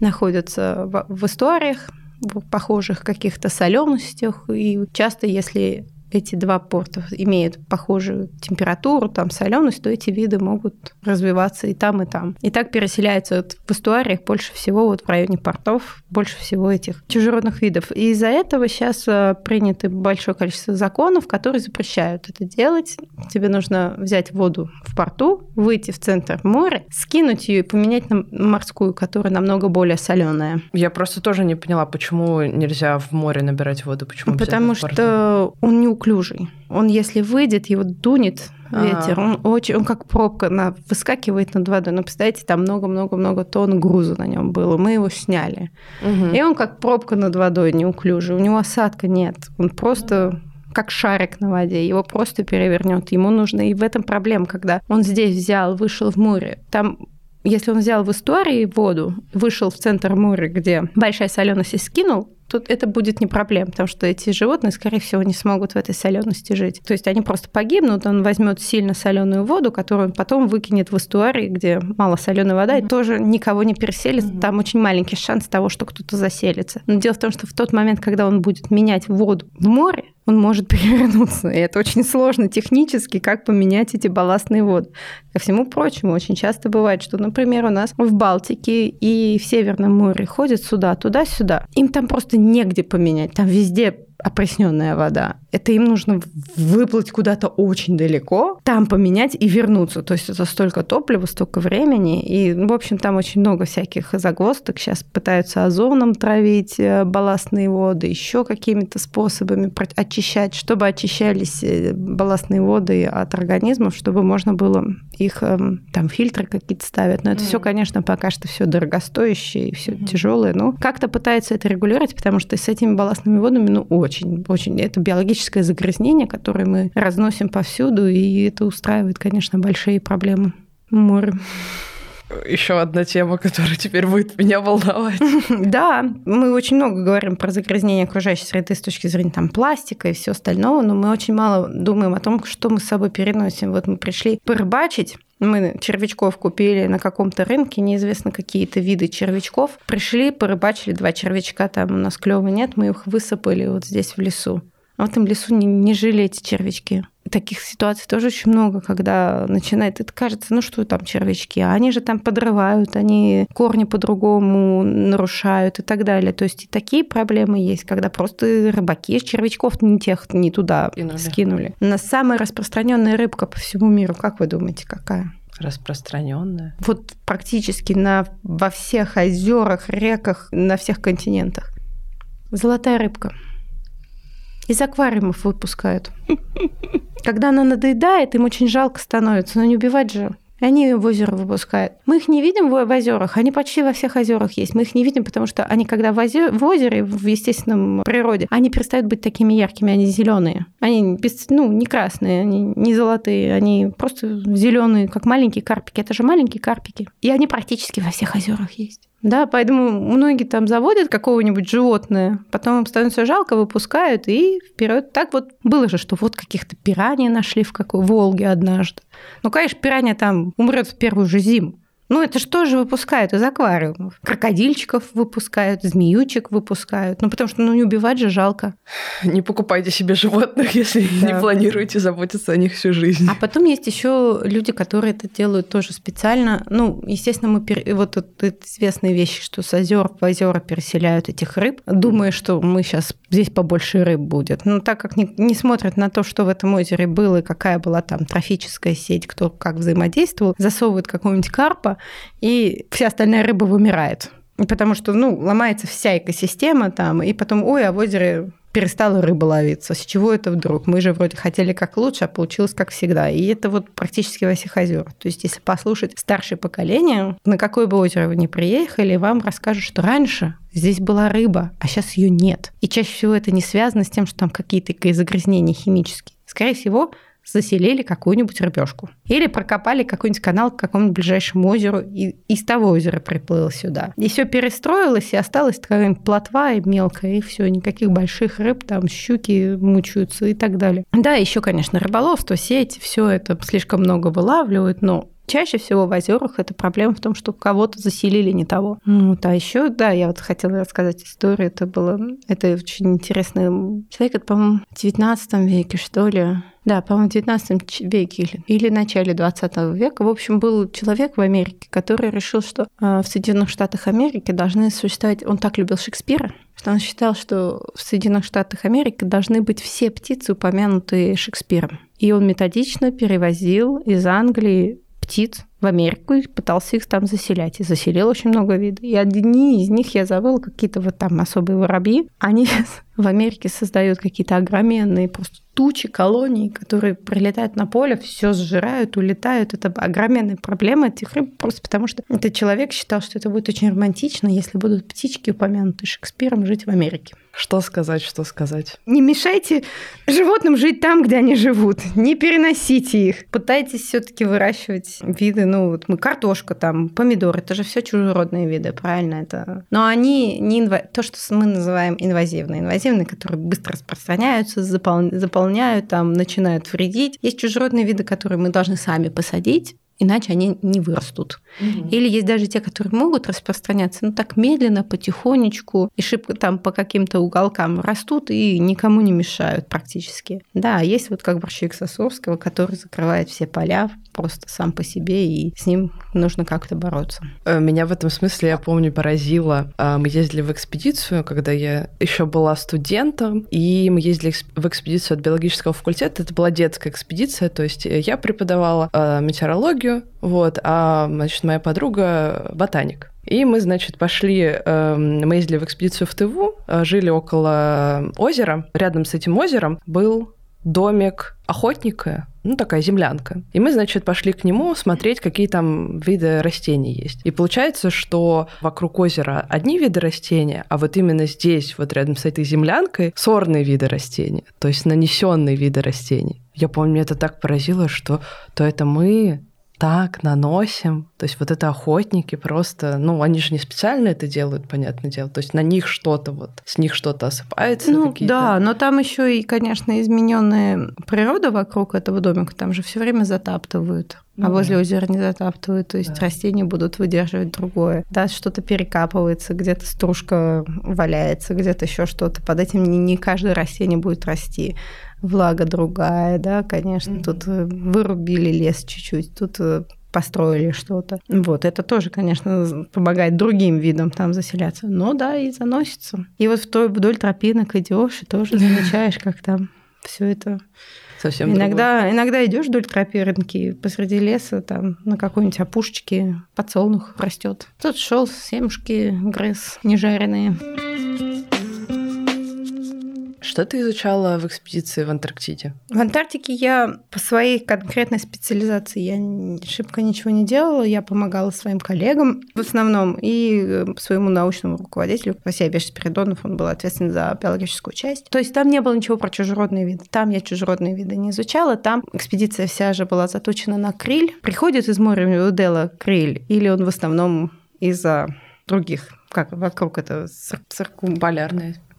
находятся в, в эстуариях, в похожих каких-то соленостях. И часто, если эти два порта имеют похожую температуру, там соленость, то эти виды могут развиваться и там, и там. И так переселяются вот в эстуариях больше всего вот в районе портов, больше всего этих чужеродных видов. И из-за этого сейчас э, принято большое количество законов, которые запрещают это делать. Тебе нужно взять воду в порту, выйти в центр моря, скинуть ее и поменять на морскую, которая намного более соленая. Я просто тоже не поняла, почему нельзя в море набирать воду, почему Потому что он не неуклюжий. Он, если выйдет, его дунет ветер, он очень, он как пробка на, выскакивает над водой. Но представляете, там много-много-много тонн груза на нем было. Мы его сняли. Угу. И он как пробка над водой неуклюжий. У него осадка нет. Он просто как шарик на воде, его просто перевернет. Ему нужно, и в этом проблема, когда он здесь взял, вышел в море, там если он взял в истории воду, вышел в центр моря, где большая соленость и скинул, тут это будет не проблема, потому что эти животные, скорее всего, не смогут в этой солености жить. То есть они просто погибнут, он возьмет сильно соленую воду, которую он потом выкинет в эстуарий, где мало соленой вода, mm-hmm. и тоже никого не переселит. Mm-hmm. Там очень маленький шанс того, что кто-то заселится. Но дело в том, что в тот момент, когда он будет менять воду в море, он может перевернуться. И это очень сложно технически, как поменять эти балластные воды. Ко всему прочему, очень часто бывает, что, например, у нас в Балтике и в Северном море ходят сюда, туда-сюда. Им там просто негде поменять. Там везде опресненная вода. Это им нужно выплыть куда-то очень далеко, там поменять и вернуться. То есть это столько топлива, столько времени. И, в общем, там очень много всяких загвоздок. Сейчас пытаются озоном травить э, балластные воды, еще какими-то способами очищать, чтобы очищались э, балластные воды от организмов, чтобы можно было их эм, там фильтры какие-то ставят. Но это mm. все, конечно, пока что все дорогостоящее и все mm. тяжелое. Но как-то пытаются это регулировать, потому что с этими балластными водами, ну, очень, очень. Это биологическое загрязнение, которое мы разносим повсюду, и это устраивает, конечно, большие проблемы море еще одна тема, которая теперь будет меня волновать. Да, мы очень много говорим про загрязнение окружающей среды с точки зрения там, пластика и все остального, но мы очень мало думаем о том, что мы с собой переносим. Вот мы пришли порыбачить, мы червячков купили на каком-то рынке, неизвестно какие-то виды червячков. Пришли, порыбачили два червячка, там у нас клёва нет, мы их высыпали вот здесь в лесу. А в этом лесу не, не жили эти червячки таких ситуаций тоже очень много, когда начинает, это кажется, ну что там червячки, а они же там подрывают, они корни по-другому нарушают и так далее. То есть и такие проблемы есть, когда просто рыбаки червячков не тех, не туда скинули. скинули. На самая распространенная рыбка по всему миру, как вы думаете, какая? Распространенная. Вот практически на, во всех озерах, реках, на всех континентах. Золотая рыбка. Из аквариумов выпускают. Когда она надоедает, им очень жалко становится, но не убивать же. Они ее в озеро выпускают. Мы их не видим в озерах, они почти во всех озерах есть. Мы их не видим, потому что они, когда в, озер, в озере, в естественном природе, они перестают быть такими яркими, они зеленые. Они без, ну, не красные, они не золотые, они просто зеленые, как маленькие карпики. Это же маленькие карпики. И они практически во всех озерах есть. Да, поэтому многие там заводят какого-нибудь животное, потом им становится жалко, выпускают и вперед. Так вот было же, что вот каких-то пираний нашли в какой Волге однажды. Ну, конечно, пиранья там умрет в первую же зиму. Ну, это что же выпускают из аквариумов? Крокодильчиков выпускают, змеючек выпускают. Ну, потому что ну, не убивать же жалко. Не покупайте себе животных, если да. не планируете заботиться о них всю жизнь. А потом есть еще люди, которые это делают тоже специально. Ну, естественно, мы пер... вот это известные вещи, что с озер в озера переселяют этих рыб, думая, что мы сейчас здесь побольше рыб будет. Но так как не, не смотрят на то, что в этом озере было и какая была там трофическая сеть, кто как взаимодействовал, засовывают какого-нибудь карпа, и вся остальная рыба вымирает. Потому что, ну, ломается вся экосистема там, и потом, ой, а в озере перестала рыба ловиться. С чего это вдруг? Мы же вроде хотели как лучше, а получилось как всегда. И это вот практически во всех озерах. То есть, если послушать старшее поколение, на какое бы озеро вы ни приехали, вам расскажут, что раньше здесь была рыба, а сейчас ее нет. И чаще всего это не связано с тем, что там какие-то загрязнения химические. Скорее всего, заселили какую-нибудь рыбешку. Или прокопали какой-нибудь канал к какому-нибудь ближайшему озеру и из того озера приплыл сюда. И все перестроилось, и осталась такая плотва и мелкая, и все, никаких больших рыб, там щуки мучаются и так далее. Да, еще, конечно, рыболовство, сеть, все это слишком много вылавливают, но Чаще всего в озерах это проблема в том, что кого-то заселили не того. Вот, а еще, да, я вот хотела рассказать историю. Это было, это очень интересный человек, это, по-моему, в 19 веке, что ли. Да, по-моему, в 19 веке или, или начале 20 века. В общем, был человек в Америке, который решил, что э, в Соединенных Штатах Америки должны существовать... Он так любил Шекспира, что он считал, что в Соединенных Штатах Америки должны быть все птицы, упомянутые Шекспиром. И он методично перевозил из Англии птиц в Америку и пытался их там заселять. И заселил очень много видов. И одни из них я забыла, какие-то вот там особые воробьи. Они в Америке создают какие-то огроменные просто тучи колоний, которые прилетают на поле, все сжирают, улетают. Это огроменная проблема этих рыб, просто потому что этот человек считал, что это будет очень романтично, если будут птички, упомянутые Шекспиром, жить в Америке. Что сказать, что сказать? Не мешайте животным жить там, где они живут. Не переносите их. Пытайтесь все-таки выращивать виды. Ну, вот мы картошка там, помидоры, это же все чужеродные виды, правильно? Это... Но они не инва... то, что мы называем инвазивные. Инвазивные, которые быстро распространяются, запол... заполняют, там, начинают вредить. Есть чужеродные виды, которые мы должны сами посадить, иначе они не вырастут. Угу. Или есть даже те, которые могут распространяться, но так медленно, потихонечку, и шибко там по каким-то уголкам растут и никому не мешают практически. Да, есть вот как борщик Сосовского, который закрывает все поля просто сам по себе, и с ним нужно как-то бороться. Э, меня в этом смысле, я помню, поразило. Мы ездили в экспедицию, когда я еще была студентом, и мы ездили в экспедицию от биологического факультета. Это была детская экспедиция, то есть я преподавала а, метеорологию, вот, а, значит, моя подруга ботаник. И мы, значит, пошли, эм, мы ездили в экспедицию в Тыву, э, жили около озера. Рядом с этим озером был домик охотника, ну, такая землянка. И мы, значит, пошли к нему смотреть, какие там виды растений есть. И получается, что вокруг озера одни виды растения, а вот именно здесь, вот рядом с этой землянкой, сорные виды растений, то есть нанесенные виды растений. Я помню, это так поразило, что то это мы так наносим. То есть вот это охотники просто, ну, они же не специально это делают, понятное дело. То есть на них что-то вот, с них что-то осыпается. Ну, да, но там еще и, конечно, измененная природа вокруг этого домика. Там же все время затаптывают. Ну, а возле озера не затаптывают, то есть да. растения будут выдерживать другое. Да, что-то перекапывается, где-то стружка валяется, где-то еще что-то. Под этим не, не каждое растение будет расти влага другая, да, конечно, mm-hmm. тут э, вырубили лес чуть-чуть, тут э, построили что-то. Вот, это тоже, конечно, помогает другим видам там заселяться. Но да, и заносится. И вот вдоль тропинок идешь и тоже замечаешь, как там все это Совсем иногда, другой. иногда идешь вдоль тропинки посреди леса, там на какой-нибудь опушечке подсолнух растет. Тут шел семушки грыз нежаренные. Что ты изучала в экспедиции в Антарктиде? В Антарктике я по своей конкретной специализации я шибко ничего не делала. Я помогала своим коллегам в основном и э, своему научному руководителю Василий Беш Спиридонов. Он был ответственен за биологическую часть. То есть там не было ничего про чужеродные виды. Там я чужеродные виды не изучала. Там экспедиция вся же была заточена на криль. Приходит из моря Удела криль или он в основном из-за других как вокруг это циркум...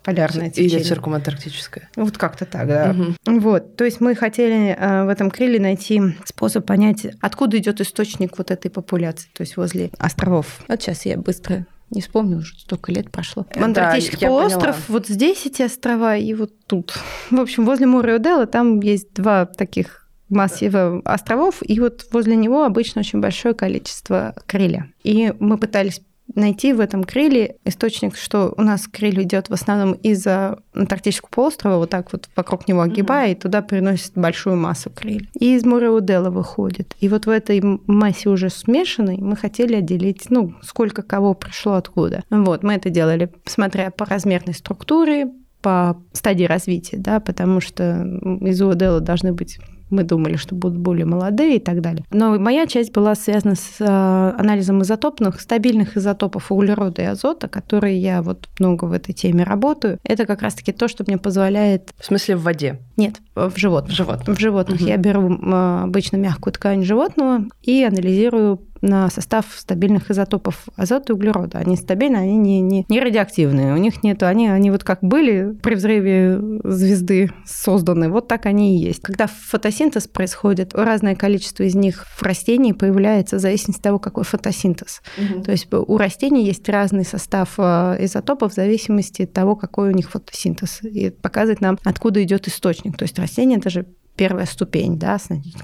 Полярное течение. Или циркумантарктическое. Вот как-то так, да. Угу. Вот, то есть мы хотели э, в этом крыле найти способ понять, откуда идет источник вот этой популяции, то есть возле островов. Вот сейчас я быстро не вспомню, уже столько лет прошло. Антарктический да, полуостров, вот здесь эти острова и вот тут. В общем, возле Муриодела там есть два таких массива островов, и вот возле него обычно очень большое количество крылья. И мы пытались найти в этом крыле источник, что у нас крыль идет в основном из-за Антарктического полуострова, вот так вот вокруг него огибая, mm-hmm. и туда приносит большую массу крыльев. И из моря Удела выходит. И вот в этой массе уже смешанной мы хотели отделить, ну, сколько кого пришло откуда. Вот, мы это делали, смотря по размерной структуре, по стадии развития, да, потому что из Уодела должны быть мы думали, что будут более молодые и так далее. Но моя часть была связана с э, анализом изотопных, стабильных изотопов углерода и азота, которые я вот много в этой теме работаю. Это как раз-таки то, что мне позволяет... В смысле в воде? Нет, в животных. В животных. В животных. Угу. Я беру обычно мягкую ткань животного и анализирую на состав стабильных изотопов азота и углерода. Они стабильны, они не, не, не радиоактивные. У них нет, они, они вот как были при взрыве звезды созданы, вот так они и есть. Когда фотосинтез происходит, разное количество из них в растении появляется в зависимости от того, какой фотосинтез. Угу. То есть у растений есть разный состав э, изотопов в зависимости от того, какой у них фотосинтез. И показывает нам, откуда идет источник. То есть растение даже первая ступень, да,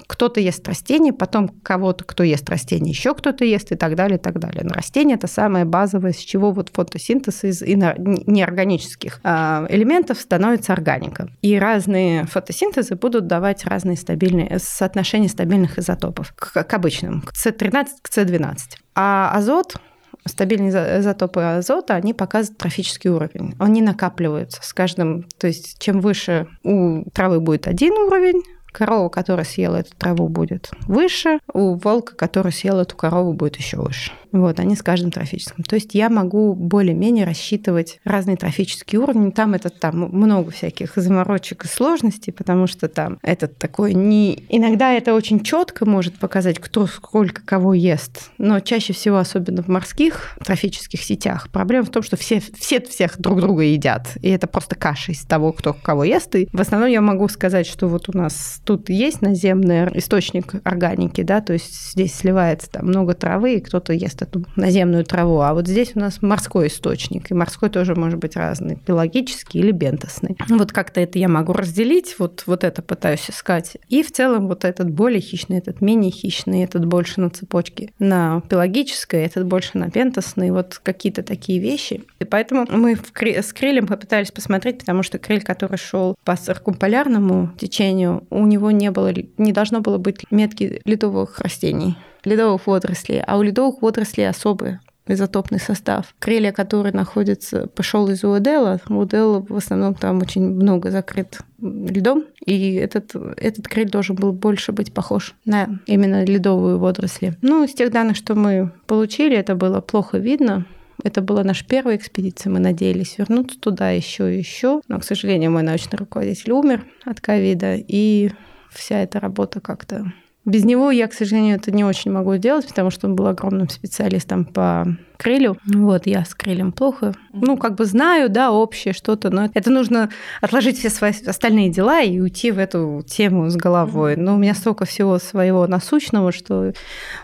кто-то ест растения, потом кого-то, кто ест растения, еще кто-то ест и так далее, и так далее. Но растение это самое базовое, с чего вот фотосинтез из неорганических а, элементов становится органика. И разные фотосинтезы будут давать разные стабильные соотношения стабильных изотопов к, к обычным, к С13, к С12. А азот стабильные изотопы азота, они показывают трофический уровень. Они накапливаются с каждым, то есть чем выше у травы будет один уровень, корова, которая съела эту траву, будет выше, у волка, который съел эту корову, будет еще выше. Вот, они с каждым трофическим. То есть я могу более-менее рассчитывать разные трофические уровни. Там это там много всяких заморочек и сложностей, потому что там этот такой не... Иногда это очень четко может показать, кто сколько кого ест. Но чаще всего, особенно в морских трофических сетях, проблема в том, что все, все всех друг друга едят. И это просто каша из того, кто кого ест. И в основном я могу сказать, что вот у нас тут есть наземный источник органики, да, то есть здесь сливается там много травы, и кто-то ест эту наземную траву, а вот здесь у нас морской источник, и морской тоже может быть разный, биологический или бентосный. Вот как-то это я могу разделить, вот, вот это пытаюсь искать. И в целом вот этот более хищный, этот менее хищный, этот больше на цепочке на пелагической, этот больше на бентосной, вот какие-то такие вещи. И поэтому мы с крылем попытались посмотреть, потому что крыль, который шел по циркумполярному течению, у него не было, не должно было быть метки ледовых растений ледовых водорослей, а у ледовых водорослей особый изотопный состав. Крылья, которые находятся, пошел из Уэдела. Уэдел в основном там очень много закрыт льдом, и этот, этот крыль должен был больше быть похож на именно ледовые водоросли. Ну, из тех данных, что мы получили, это было плохо видно. Это была наша первая экспедиция. Мы надеялись вернуться туда еще и еще. Но, к сожалению, мой научный руководитель умер от ковида, и вся эта работа как-то без него я, к сожалению, это не очень могу сделать, потому что он был огромным специалистом по крылю. Вот, я с крылем плохо. Ну, как бы знаю, да, общее что-то, но это нужно отложить все свои остальные дела и уйти в эту тему с головой. Но у меня столько всего своего насущного, что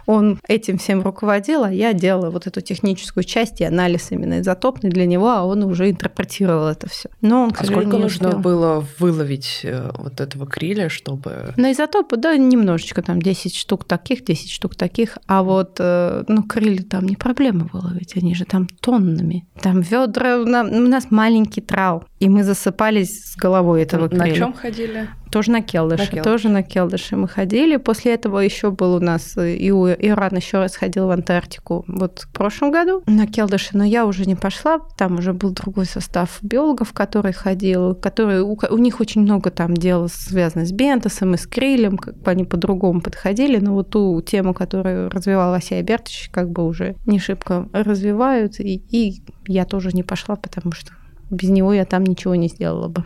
он этим всем руководил, а я делала вот эту техническую часть и анализ именно изотопный для него, а он уже интерпретировал это все. Но он, к а сколько нужно успел. было выловить э, вот этого криля, чтобы... На изотопы, да, немножечко, там 10 штук таких, 10 штук таких, а вот, э, ну, крылья там не проблема была ведь они же там тоннами. Там ведра, у нас маленький трал, и мы засыпались с головой этого крыля. На чем ходили? Тоже на келдыше, на келдыше. тоже на келдыше мы ходили. После этого еще был у нас э, и Иран еще раз ходил в Антарктику вот в прошлом году на келдыше, но я уже не пошла, там уже был другой состав биологов, который ходил, которые, у, у них очень много там дел связано с бентосом и с крилем, как бы они по-другому подходили, но вот ту тему, которую развивал Вася Бертович, как бы уже не шибко развивают, и, и я тоже не пошла, потому что без него я там ничего не сделала бы.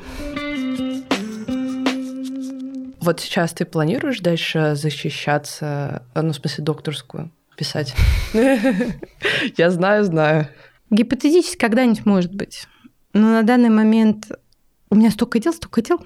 Вот сейчас ты планируешь дальше защищаться, ну, в смысле, докторскую писать? Я знаю, знаю. Гипотетически когда-нибудь может быть. Но на данный момент у меня столько дел, столько дел.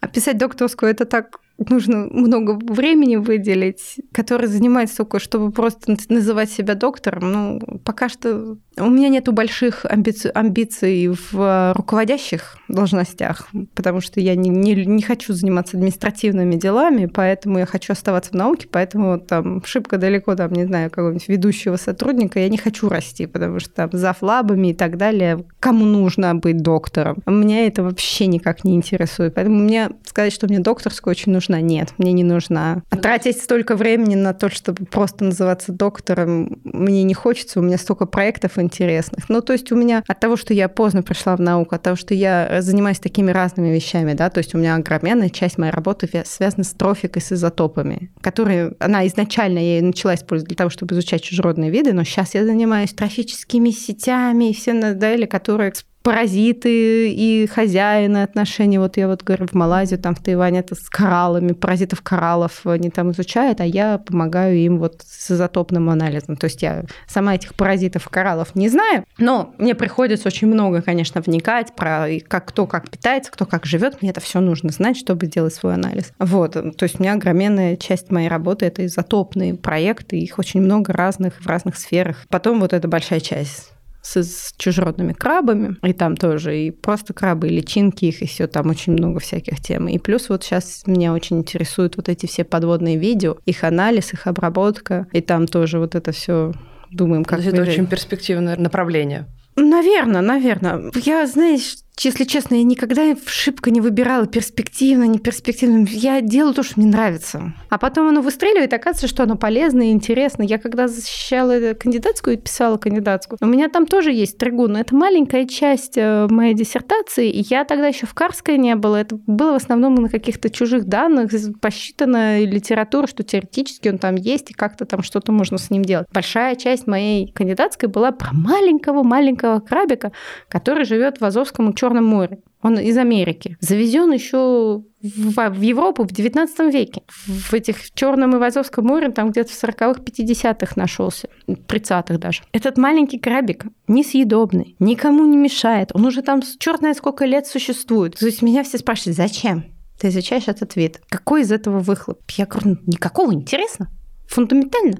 А писать докторскую это так нужно много времени выделить, который занимается только, чтобы просто называть себя доктором. Ну, пока что у меня нету больших амбиций, амбиций в руководящих должностях, потому что я не, не, не хочу заниматься административными делами, поэтому я хочу оставаться в науке, поэтому там шибко далеко, там, не знаю, какого-нибудь ведущего сотрудника я не хочу расти, потому что там зав лабами и так далее, кому нужно быть доктором. Меня это вообще никак не интересует. Поэтому мне сказать, что мне докторская очень нужна, нет, мне не нужна. А тратить столько времени на то, чтобы просто называться доктором, мне не хочется, у меня столько проектов интересных. Ну, то есть у меня от того, что я поздно пришла в науку, от того, что я занимаюсь такими разными вещами, да, то есть у меня огроменная часть моей работы связана с трофикой, с изотопами, которые она изначально я начала использовать для того, чтобы изучать чужеродные виды, но сейчас я занимаюсь трофическими сетями и все модели, которые паразиты и хозяины отношения. Вот я вот говорю, в Малайзию, там в Тайване это с кораллами, паразитов кораллов они там изучают, а я помогаю им вот с изотопным анализом. То есть я сама этих паразитов кораллов не знаю, но мне приходится очень много, конечно, вникать про как кто как питается, кто как живет. Мне это все нужно знать, чтобы сделать свой анализ. Вот, то есть у меня огроменная часть моей работы это изотопные проекты, их очень много разных в разных сферах. Потом вот эта большая часть с, с чужеродными крабами, и там тоже и просто крабы, и личинки их, и все там очень много всяких тем. И плюс вот сейчас меня очень интересуют вот эти все подводные видео, их анализ, их обработка, и там тоже вот это все думаем, как... это очень перспективное направление. Наверное, наверное. Я, знаешь, если честно, я никогда шибко не выбирала перспективно, не перспективно. Я делаю то, что мне нравится. А потом оно выстреливает, оказывается, что оно полезно и интересно. Я когда защищала кандидатскую и писала кандидатскую, у меня там тоже есть тригун, но это маленькая часть э, моей диссертации. И я тогда еще в Карской не было. Это было в основном на каких-то чужих данных, посчитана литература, что теоретически он там есть, и как-то там что-то можно с ним делать. Большая часть моей кандидатской была про маленького-маленького крабика, который живет в Азовском учебном Черном море. Он из Америки. Завезен еще в, в Европу в 19 веке. В этих Черном и Азовском море там где-то в 40-х, 50-х нашелся, 30-х даже. Этот маленький крабик несъедобный, никому не мешает. Он уже там черт знает сколько лет существует. То есть меня все спрашивают, зачем? Ты изучаешь этот вид. Какой из этого выхлоп? Я говорю, никакого, интересно. Фундаментально.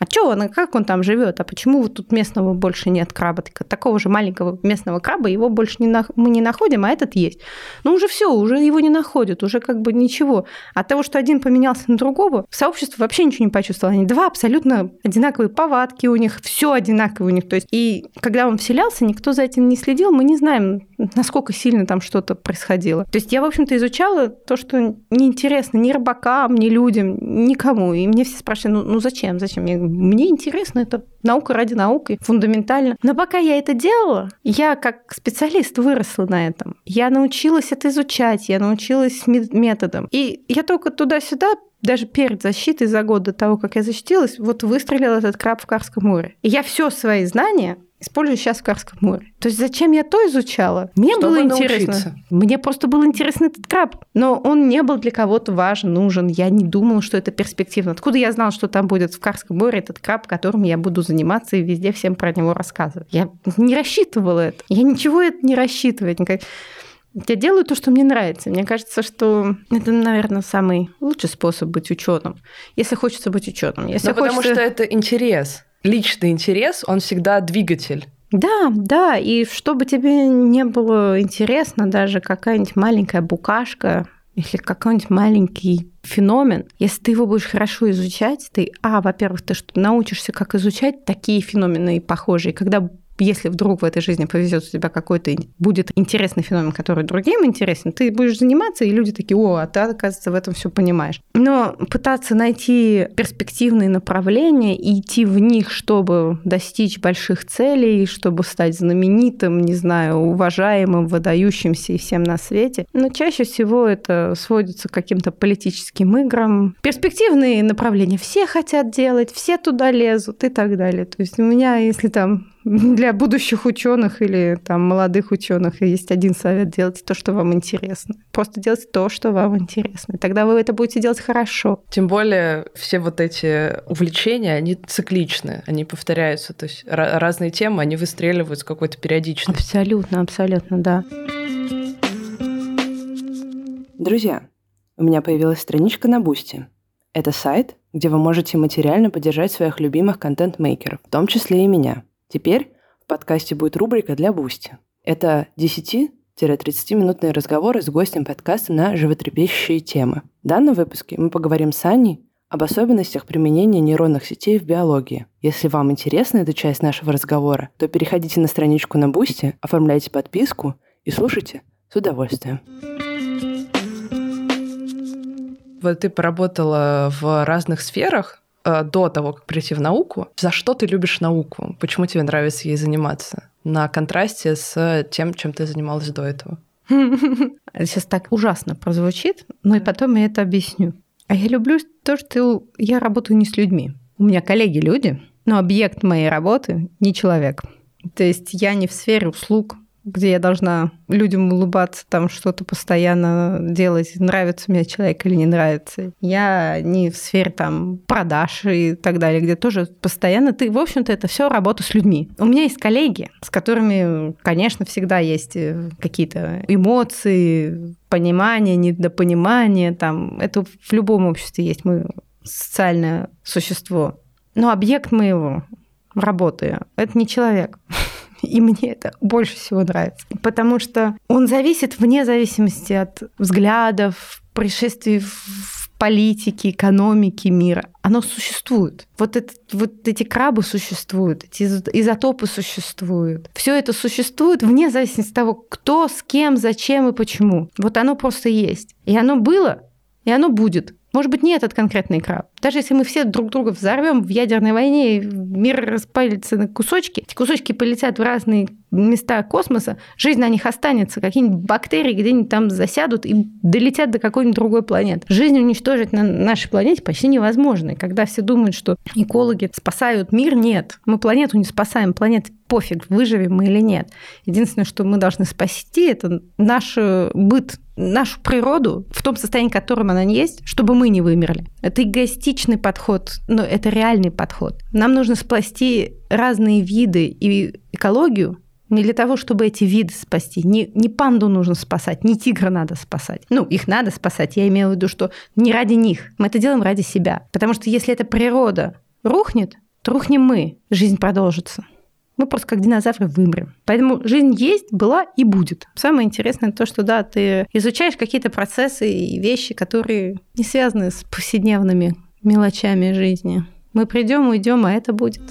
А что он, как он там живет? А почему вот тут местного больше нет краба? Такого же маленького местного краба его больше не на... мы не находим, а этот есть. Ну уже все, уже его не находят, уже как бы ничего. От того, что один поменялся на другого, сообщество вообще ничего не почувствовало. Они два абсолютно одинаковые повадки у них, все одинаковое у них. То есть, и когда он вселялся, никто за этим не следил, мы не знаем, насколько сильно там что-то происходило. То есть я, в общем-то, изучала то, что неинтересно ни рыбакам, ни людям, никому. И мне все спрашивали, ну, ну зачем, зачем? Я мне интересно, это наука ради науки, фундаментально. Но пока я это делала, я как специалист выросла на этом. Я научилась это изучать, я научилась методам. И я только туда-сюда даже перед защитой за год до того, как я защитилась, вот выстрелил этот краб в Карском море. И я все свои знания использую сейчас в Карском море. То есть зачем я то изучала? Мне Чтобы было интересно. Научиться. Мне просто был интересен этот краб. Но он не был для кого-то важен, нужен. Я не думала, что это перспективно. Откуда я знала, что там будет в Карском море этот краб, которым я буду заниматься и везде всем про него рассказывать? Я не рассчитывала это. Я ничего это не рассчитываю. Я делаю то, что мне нравится. Мне кажется, что это, наверное, самый лучший способ быть ученым. Если хочется быть ученым. Если Но хочется... потому что это интерес личный интерес, он всегда двигатель. Да, да, и чтобы тебе не было интересно, даже какая-нибудь маленькая букашка или какой-нибудь маленький феномен, если ты его будешь хорошо изучать, ты, а, во-первых, ты что научишься, как изучать такие феномены похожие, когда если вдруг в этой жизни повезет у тебя какой-то будет интересный феномен, который другим интересен, ты будешь заниматься, и люди такие, о, а ты, оказывается, в этом все понимаешь. Но пытаться найти перспективные направления и идти в них, чтобы достичь больших целей, чтобы стать знаменитым, не знаю, уважаемым, выдающимся и всем на свете, но чаще всего это сводится к каким-то политическим играм. Перспективные направления все хотят делать, все туда лезут и так далее. То есть у меня, если там Для будущих ученых или там молодых ученых есть один совет: делайте то, что вам интересно. Просто делайте то, что вам интересно. И тогда вы это будете делать хорошо. Тем более все вот эти увлечения, они цикличны, они повторяются. То есть разные темы, они выстреливают с какой-то периодичностью. Абсолютно, абсолютно, да. Друзья, у меня появилась страничка на Boosty. Это сайт, где вы можете материально поддержать своих любимых контент-мейкеров, в том числе и меня. Теперь в подкасте будет рубрика для Boosty. Это 10-30-минутные разговоры с гостем подкаста на животрепещущие темы. В данном выпуске мы поговорим с Аней об особенностях применения нейронных сетей в биологии. Если вам интересна эта часть нашего разговора, то переходите на страничку на Boosty, оформляйте подписку и слушайте с удовольствием. Вот ты поработала в разных сферах до того, как прийти в науку. За что ты любишь науку? Почему тебе нравится ей заниматься? На контрасте с тем, чем ты занималась до этого. Сейчас так ужасно прозвучит, но и потом я это объясню. А я люблю то, что я работаю не с людьми. У меня коллеги люди, но объект моей работы не человек. То есть я не в сфере услуг, где я должна людям улыбаться, там что-то постоянно делать, нравится мне человек или не нравится. Я не в сфере там продаж и так далее, где тоже постоянно ты, в общем-то, это все работа с людьми. У меня есть коллеги, с которыми, конечно, всегда есть э, какие-то эмоции, понимание, недопонимание, там, это в любом обществе есть, мы социальное существо. Но объект моего работы – это не человек. И мне это больше всего нравится. Потому что он зависит вне зависимости от взглядов, происшествий в политике, экономике мира. Оно существует. Вот, это, вот эти крабы существуют, эти изотопы существуют. Все это существует вне зависимости от того, кто, с кем, зачем и почему. Вот оно просто есть. И оно было, и оно будет. Может быть, не этот конкретный краб. Даже если мы все друг друга взорвем в ядерной войне, и мир распалится на кусочки, эти кусочки полетят в разные места космоса, жизнь на них останется, какие-нибудь бактерии где-нибудь там засядут и долетят до какой-нибудь другой планеты. Жизнь уничтожить на нашей планете почти невозможно. И когда все думают, что экологи спасают мир, нет. Мы планету не спасаем, планета пофиг, выживем мы или нет. Единственное, что мы должны спасти, это наш быт, нашу природу в том состоянии, в котором она есть, чтобы мы не вымерли. Это эгоистичный подход, но это реальный подход. Нам нужно спасти разные виды и экологию, не для того, чтобы эти виды спасти. Не, не панду нужно спасать, не тигра надо спасать. Ну, их надо спасать. Я имею в виду, что не ради них. Мы это делаем ради себя. Потому что если эта природа рухнет, то рухнем мы. Жизнь продолжится мы просто как динозавры вымрем. Поэтому жизнь есть, была и будет. Самое интересное то, что да, ты изучаешь какие-то процессы и вещи, которые не связаны с повседневными мелочами жизни. Мы придем, уйдем, а это будет.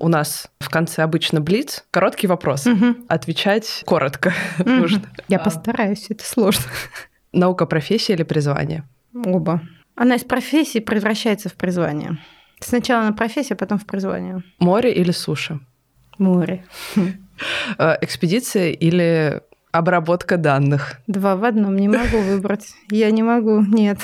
У нас в конце обычно блиц. Короткий вопрос. Угу. Отвечать коротко угу. нужно. Я постараюсь, это сложно. Наука профессия или призвание? Оба. Она из профессии превращается в призвание. Сначала на профессию, а потом в призвание. Море или суша? Море. Э, экспедиция или обработка данных? Два в одном. Не могу выбрать. Я не могу. Нет.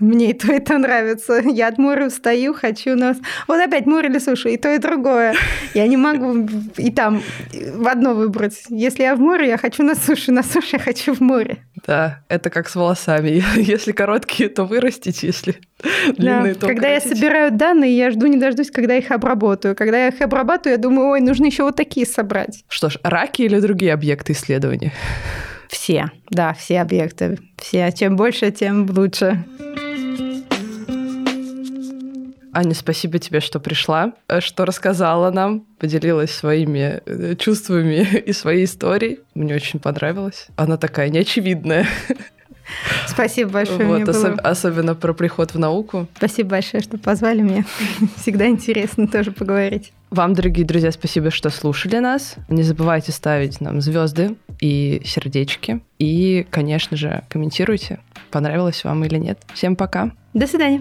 Мне и то, и то нравится. Я от моря устаю, хочу нас... Вот опять море или суша, и то, и другое. Я не могу и там в одно выбрать. Если я в море, я хочу на суше, на суше я хочу в море. Да, это как с волосами. Если короткие, то вырастить, если длинные, да. то Когда укоротить. я собираю данные, я жду не дождусь, когда их обработаю. Когда я их обрабатываю, я думаю, ой, нужно еще вот такие собрать. Что ж, раки или другие объекты исследования? Все, да, все объекты. Все. Чем больше, тем лучше. Аня, спасибо тебе, что пришла, э, что рассказала нам, поделилась своими э, чувствами и своей историей. Мне очень понравилось. Она такая неочевидная. Спасибо большое. Вот, осо- было... Особенно про приход в науку. Спасибо большое, что позвали меня. Всегда интересно тоже поговорить. Вам, дорогие друзья, спасибо, что слушали нас. Не забывайте ставить нам звезды и сердечки. И, конечно же, комментируйте, понравилось вам или нет. Всем пока. До свидания.